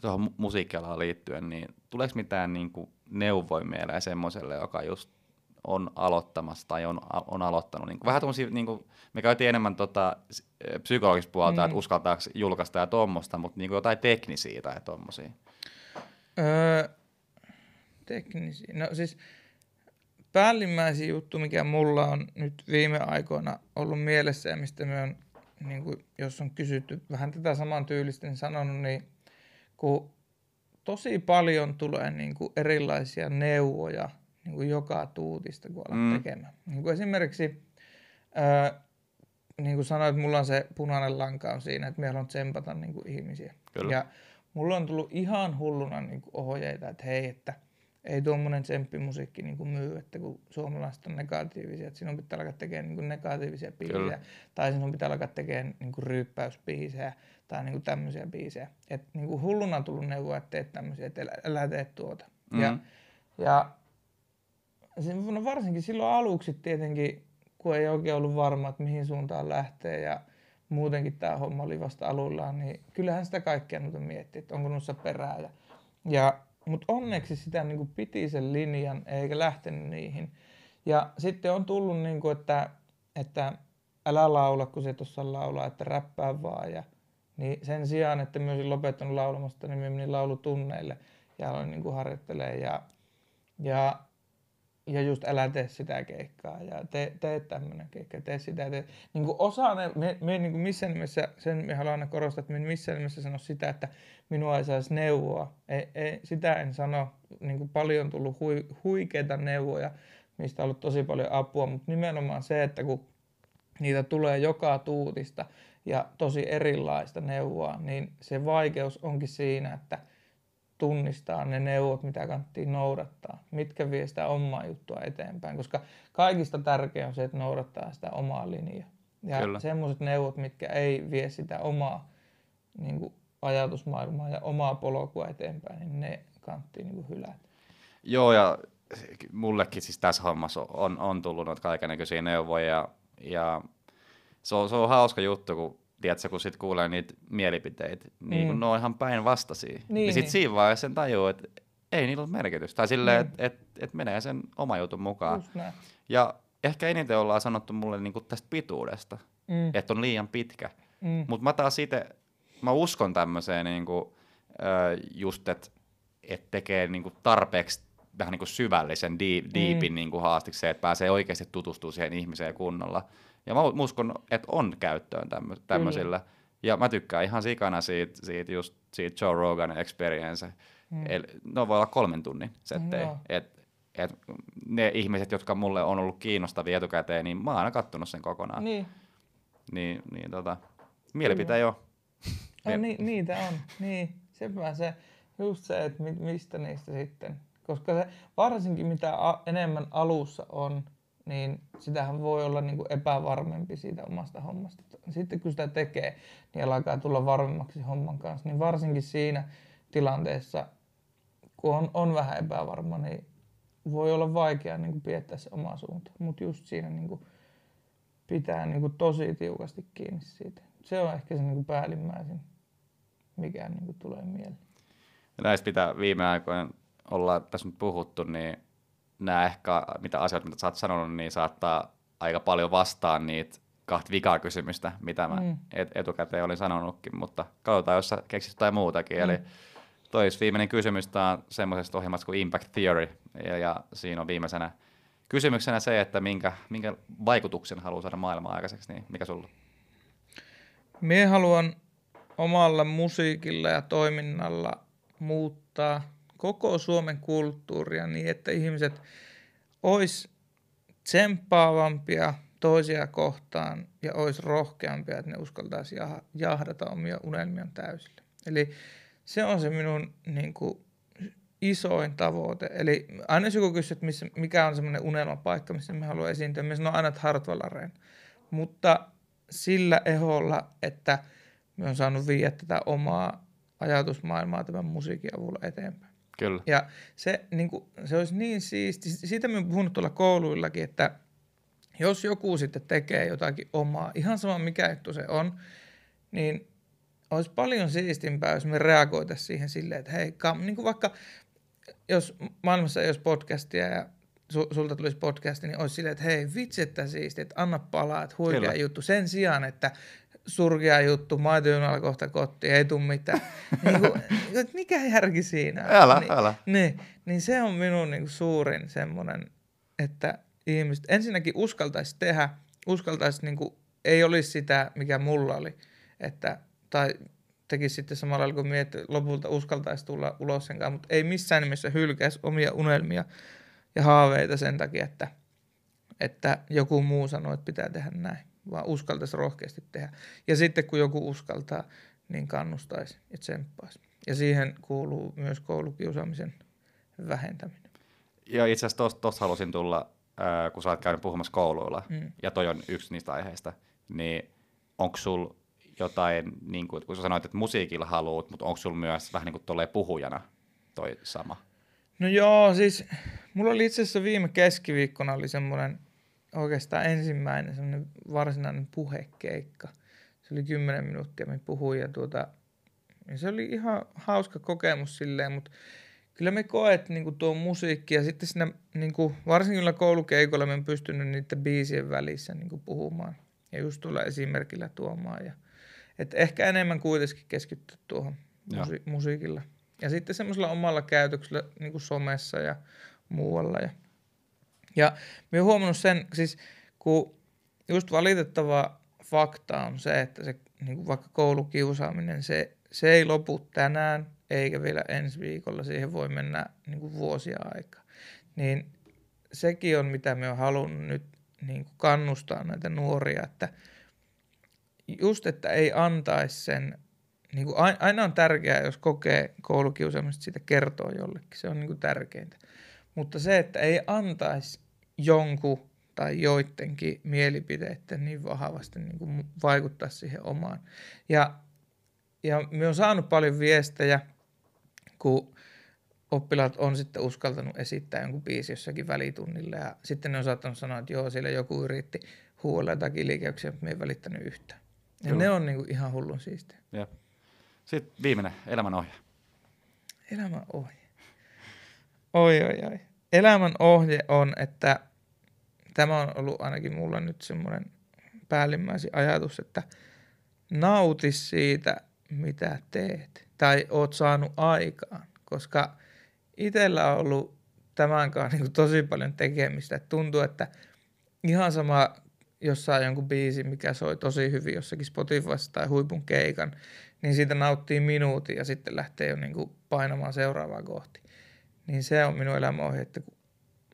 S2: tuohon musiikkialaan liittyen, niin tuleeko mitään niin kuin neuvoja mieleen semmoiselle, joka just on aloittamassa tai on, on aloittanut. Niin kuin, vähän tommosia, niin kuin, me käytiin enemmän tota, psykologista puolta, mm. että uskaltaako julkaista ja tuommoista, mutta niin kuin jotain teknisiä tai tuommoisia.
S1: Öö, teknisiä. No siis päällimmäisin juttu, mikä mulla on nyt viime aikoina ollut mielessä ja mistä me on, niin kuin, jos on kysytty vähän tätä saman tyylistä, niin sanonut, niin kun tosi paljon tulee niin kuin erilaisia neuvoja niin kuin joka tuutista, kun alat mm. tekemään. Niin kuin esimerkiksi, ää, niin kuin sanoit, mulla on se punainen lanka on siinä, että me haluan tsempata niin kuin ihmisiä. Kyllä. Ja mulla on tullut ihan hulluna niin kuin ohjeita, että hei, että ei tuommoinen tsemppimusiikki niin kuin myy, että kun suomalaiset on negatiivisia, että sinun pitää alkaa tekemään niin kuin negatiivisia biisejä, tai sinun pitää alkaa tekemään niin kuin ryyppäysbiisejä, tai niinku tämmöisiä biisejä. Et niinku hulluna on tullut neuvoa, että teet tämmöisiä, että älä tee tuota. Mm. Ja, ja no varsinkin silloin aluksi tietenkin, kun ei oikein ollut varma, että mihin suuntaan lähtee ja muutenkin tämä homma oli vasta aluillaan, niin kyllähän sitä kaikkea miettii, että onko noissa perää. Ja, ja, mutta onneksi sitä niin kuin piti sen linjan eikä lähtenyt niihin. Ja sitten on tullut, niin kuin, että, että älä laula, kun se tuossa laulaa, että räppää vaan ja niin sen sijaan, että olisin lopettanut laulamasta, niin mä menin laulutunneille ja aloin niin kuin. Ja, ja, ja just älä tee sitä keikkaa ja tee, tee tämmöinen keikka, tee sitä. Tee. Niin kuin osa ne, me, me niin kuin missään nimessä, sen me haluan aina korostaa, että me missään nimessä sano sitä, että minua ei saisi neuvoa. Ei, ei, sitä en sano. Niin kuin paljon on tullut hui, huikeita neuvoja, mistä on ollut tosi paljon apua, mutta nimenomaan se, että kun niitä tulee joka tuutista, ja tosi erilaista neuvoa, niin se vaikeus onkin siinä, että tunnistaa ne neuvot, mitä kannattaa noudattaa, mitkä vie sitä omaa juttua eteenpäin, koska kaikista tärkeää on se, että noudattaa sitä omaa linjaa. Ja semmoiset neuvot, mitkä ei vie sitä omaa niin kuin ajatusmaailmaa ja omaa polkua eteenpäin, niin ne kannattaa niin hylätä.
S2: Joo, ja mullekin siis tässä hommassa on, on tullut noita kaikenlaisia neuvoja, ja, ja se on, se on hauska juttu, kun, tiedätkö, kun sit kuulee niitä mielipiteitä, niin kun mm. ne on ihan päinvastaisia. Niin, niin sitten siinä vaiheessa sen tajuu, että ei niillä ole merkitystä. Tai silleen, mm. että et, et menee sen oma jutun mukaan. Ja ehkä eniten ollaan sanottu mulle niinku tästä pituudesta, mm. että on liian pitkä. Mm. Mutta mä taas itse, mä uskon tämmöiseen niinku, just, että et tekee niinku tarpeeksi vähän niinku syvällisen, deep, deepin mm. niinku haastiksi se, että pääsee oikeasti tutustumaan siihen ihmiseen kunnolla. Ja mä uskon, että on käyttöön tämmöisillä. Mm. Ja mä tykkään ihan sikana siitä, siitä just siitä Joe Rogan experience. Mm. Eli, no voi olla kolmen tunnin settejä. Mm, et, et ne ihmiset, jotka mulle on ollut kiinnostavia etukäteen, niin mä oon aina kattonut sen kokonaan.
S1: Niin.
S2: Niin, niin tota, mielipite jo.
S1: No, ni, niitä on, niin. Sepä se, just se, että mistä niistä sitten. Koska se, varsinkin mitä a, enemmän alussa on, niin sitähän voi olla niin kuin epävarmempi siitä omasta hommasta. Sitten kun sitä tekee, niin alkaa tulla varmemmaksi homman kanssa. Niin varsinkin siinä tilanteessa, kun on, on vähän epävarma, niin voi olla vaikea niin kuin piettää se oma suunta. Mutta just siinä niin kuin pitää niin kuin tosi tiukasti kiinni siitä. Se on ehkä se niin kuin päällimmäisin, mikä niin kuin tulee mieleen.
S2: Näistä pitää viime aikoina olla tässä nyt puhuttu, niin nämä ehkä, mitä asioita, mitä sä oot sanonut, niin saattaa aika paljon vastaan niitä kahta vikaa kysymystä, mitä mä mm. et, etukäteen olin sanonutkin, mutta katsotaan, jos sä keksit jotain muutakin. Mm. Eli tois viimeinen kysymys on semmoisesta ohjelmasta kuin Impact Theory, ja, ja siinä on viimeisenä kysymyksenä se, että minkä, minkä vaikutuksen haluaa saada maailmaan aikaiseksi, niin mikä sulla?
S1: Mie haluan omalla musiikilla ja toiminnalla muuttaa koko Suomen kulttuuria niin, että ihmiset ois tsemppaavampia toisia kohtaan ja ois rohkeampia, että ne uskaltaisi jahdata omia unelmiaan täysille. Eli se on se minun niin kuin, isoin tavoite. Eli aina jos joku kysyy, että missä, mikä on semmoinen unelmapaikka, missä me haluamme esiintyä, me sanon aina Hartwall Mutta sillä eholla, että me on saanut viedä tätä omaa ajatusmaailmaa tämän musiikin avulla eteenpäin.
S2: Kyllä.
S1: Ja se, niin kuin, se olisi niin siisti, siitä me puhunut tuolla kouluillakin, että jos joku sitten tekee jotakin omaa, ihan sama mikä juttu se on, niin olisi paljon siistimpää, jos me reagoitaisiin siihen silleen, että hei, kam, niin kuin vaikka jos maailmassa ei olisi podcastia ja su, sulta tulisi podcasti, niin olisi silleen, että hei, vitsi, että siisti, että anna palaa, että huikea Kyllä. juttu. Sen sijaan, että surkea juttu, maitojunalla kohta kotiin, ei tule mitään. niin kuin, että mikä järki siinä
S2: on? Älä,
S1: niin,
S2: älä.
S1: Niin, niin se on minun niin kuin suurin semmoinen, että ihmiset ensinnäkin uskaltaisi tehdä, uskaltaisi, niin kuin, ei olisi sitä, mikä mulla oli, että, tai tekisi sitten samalla lailla kuin mie, että lopulta uskaltaisi tulla ulos sen kanssa, mutta ei missään nimessä hylkäisi omia unelmia ja haaveita sen takia, että, että joku muu sanoo, että pitää tehdä näin, vaan uskaltaisi rohkeasti tehdä. Ja sitten kun joku uskaltaa, niin kannustaisi ja tsemppaisi. Ja siihen kuuluu myös koulukiusaamisen vähentäminen.
S2: Ja itse asiassa tuosta halusin tulla, äh, kun sä oot käynyt puhumassa kouluilla, mm. ja toi on yksi niistä aiheista, niin onko sulla jotain, niin kuin, kun sä sanoit, että musiikilla haluat, mutta onko sulla myös vähän niin kuin puhujana toi sama?
S1: No joo, siis mulla oli itse asiassa viime keskiviikkona oli semmoinen oikeastaan ensimmäinen semmoinen varsinainen puhekeikka. Se oli kymmenen minuuttia, me puhuin ja tuota, ja se oli ihan hauska kokemus silleen, mutta kyllä me koet niin kuin tuo musiikki ja sitten siinä niin kuin, varsinkin koulukeikolla me pystynyt niiden biisien välissä niin kuin puhumaan ja just tulla esimerkillä tuomaan ja – että ehkä enemmän kuitenkin keskittyä tuohon musi- musiikilla. Ja sitten semmoisella omalla käytöksellä niin kuin somessa ja muualla. Ja, ja mä oon huomannut sen, siis kun just valitettava fakta on se, että se niin kuin vaikka koulukiusaaminen, se, se ei lopu tänään eikä vielä ensi viikolla. Siihen voi mennä niin kuin vuosia aikaa. Niin sekin on, mitä me on halunnut nyt niin kuin kannustaa näitä nuoria, että – just, että ei antaisi sen, niin kuin aina on tärkeää, jos kokee koulukiusaamista, sitä kertoo jollekin, se on niin kuin tärkeintä. Mutta se, että ei antaisi jonkun tai joidenkin mielipiteiden niin vahvasti niin kuin vaikuttaa siihen omaan. Ja, ja me on saanut paljon viestejä, kun oppilaat on sitten uskaltanut esittää jonkun biisi jossakin välitunnilla ja sitten ne on saattanut sanoa, että joo, siellä joku yritti huolella jotakin liikeyksiä, mutta me ei välittänyt yhtään. Ja ne on niinku ihan hullun siistiä.
S2: Ja. Sitten viimeinen, elämänohje.
S1: Elämänohje. Oi, oi, oi. Elämän ohje on, että tämä on ollut ainakin mulla nyt semmoinen päällimmäisin ajatus, että nauti siitä, mitä teet tai oot saanut aikaan, koska itsellä on ollut tämän kanssa niin tosi paljon tekemistä. Että tuntuu, että ihan sama jossain jonkun biisin, mikä soi tosi hyvin jossakin Spotifyssa tai huipun keikan, niin siitä nauttii minuutin ja sitten lähtee jo niin painamaan seuraavaa kohti. Niin se on minun elämäohje, että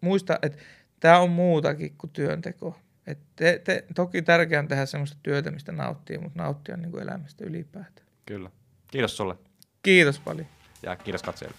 S1: muista, että tämä on muutakin kuin työnteko. Et te, te, toki tärkeää on tehdä sellaista työtä, mistä nauttii, mutta nauttia niin kuin elämästä ylipäätään.
S2: Kyllä. Kiitos sulle.
S1: Kiitos paljon.
S2: Ja kiitos katsojille.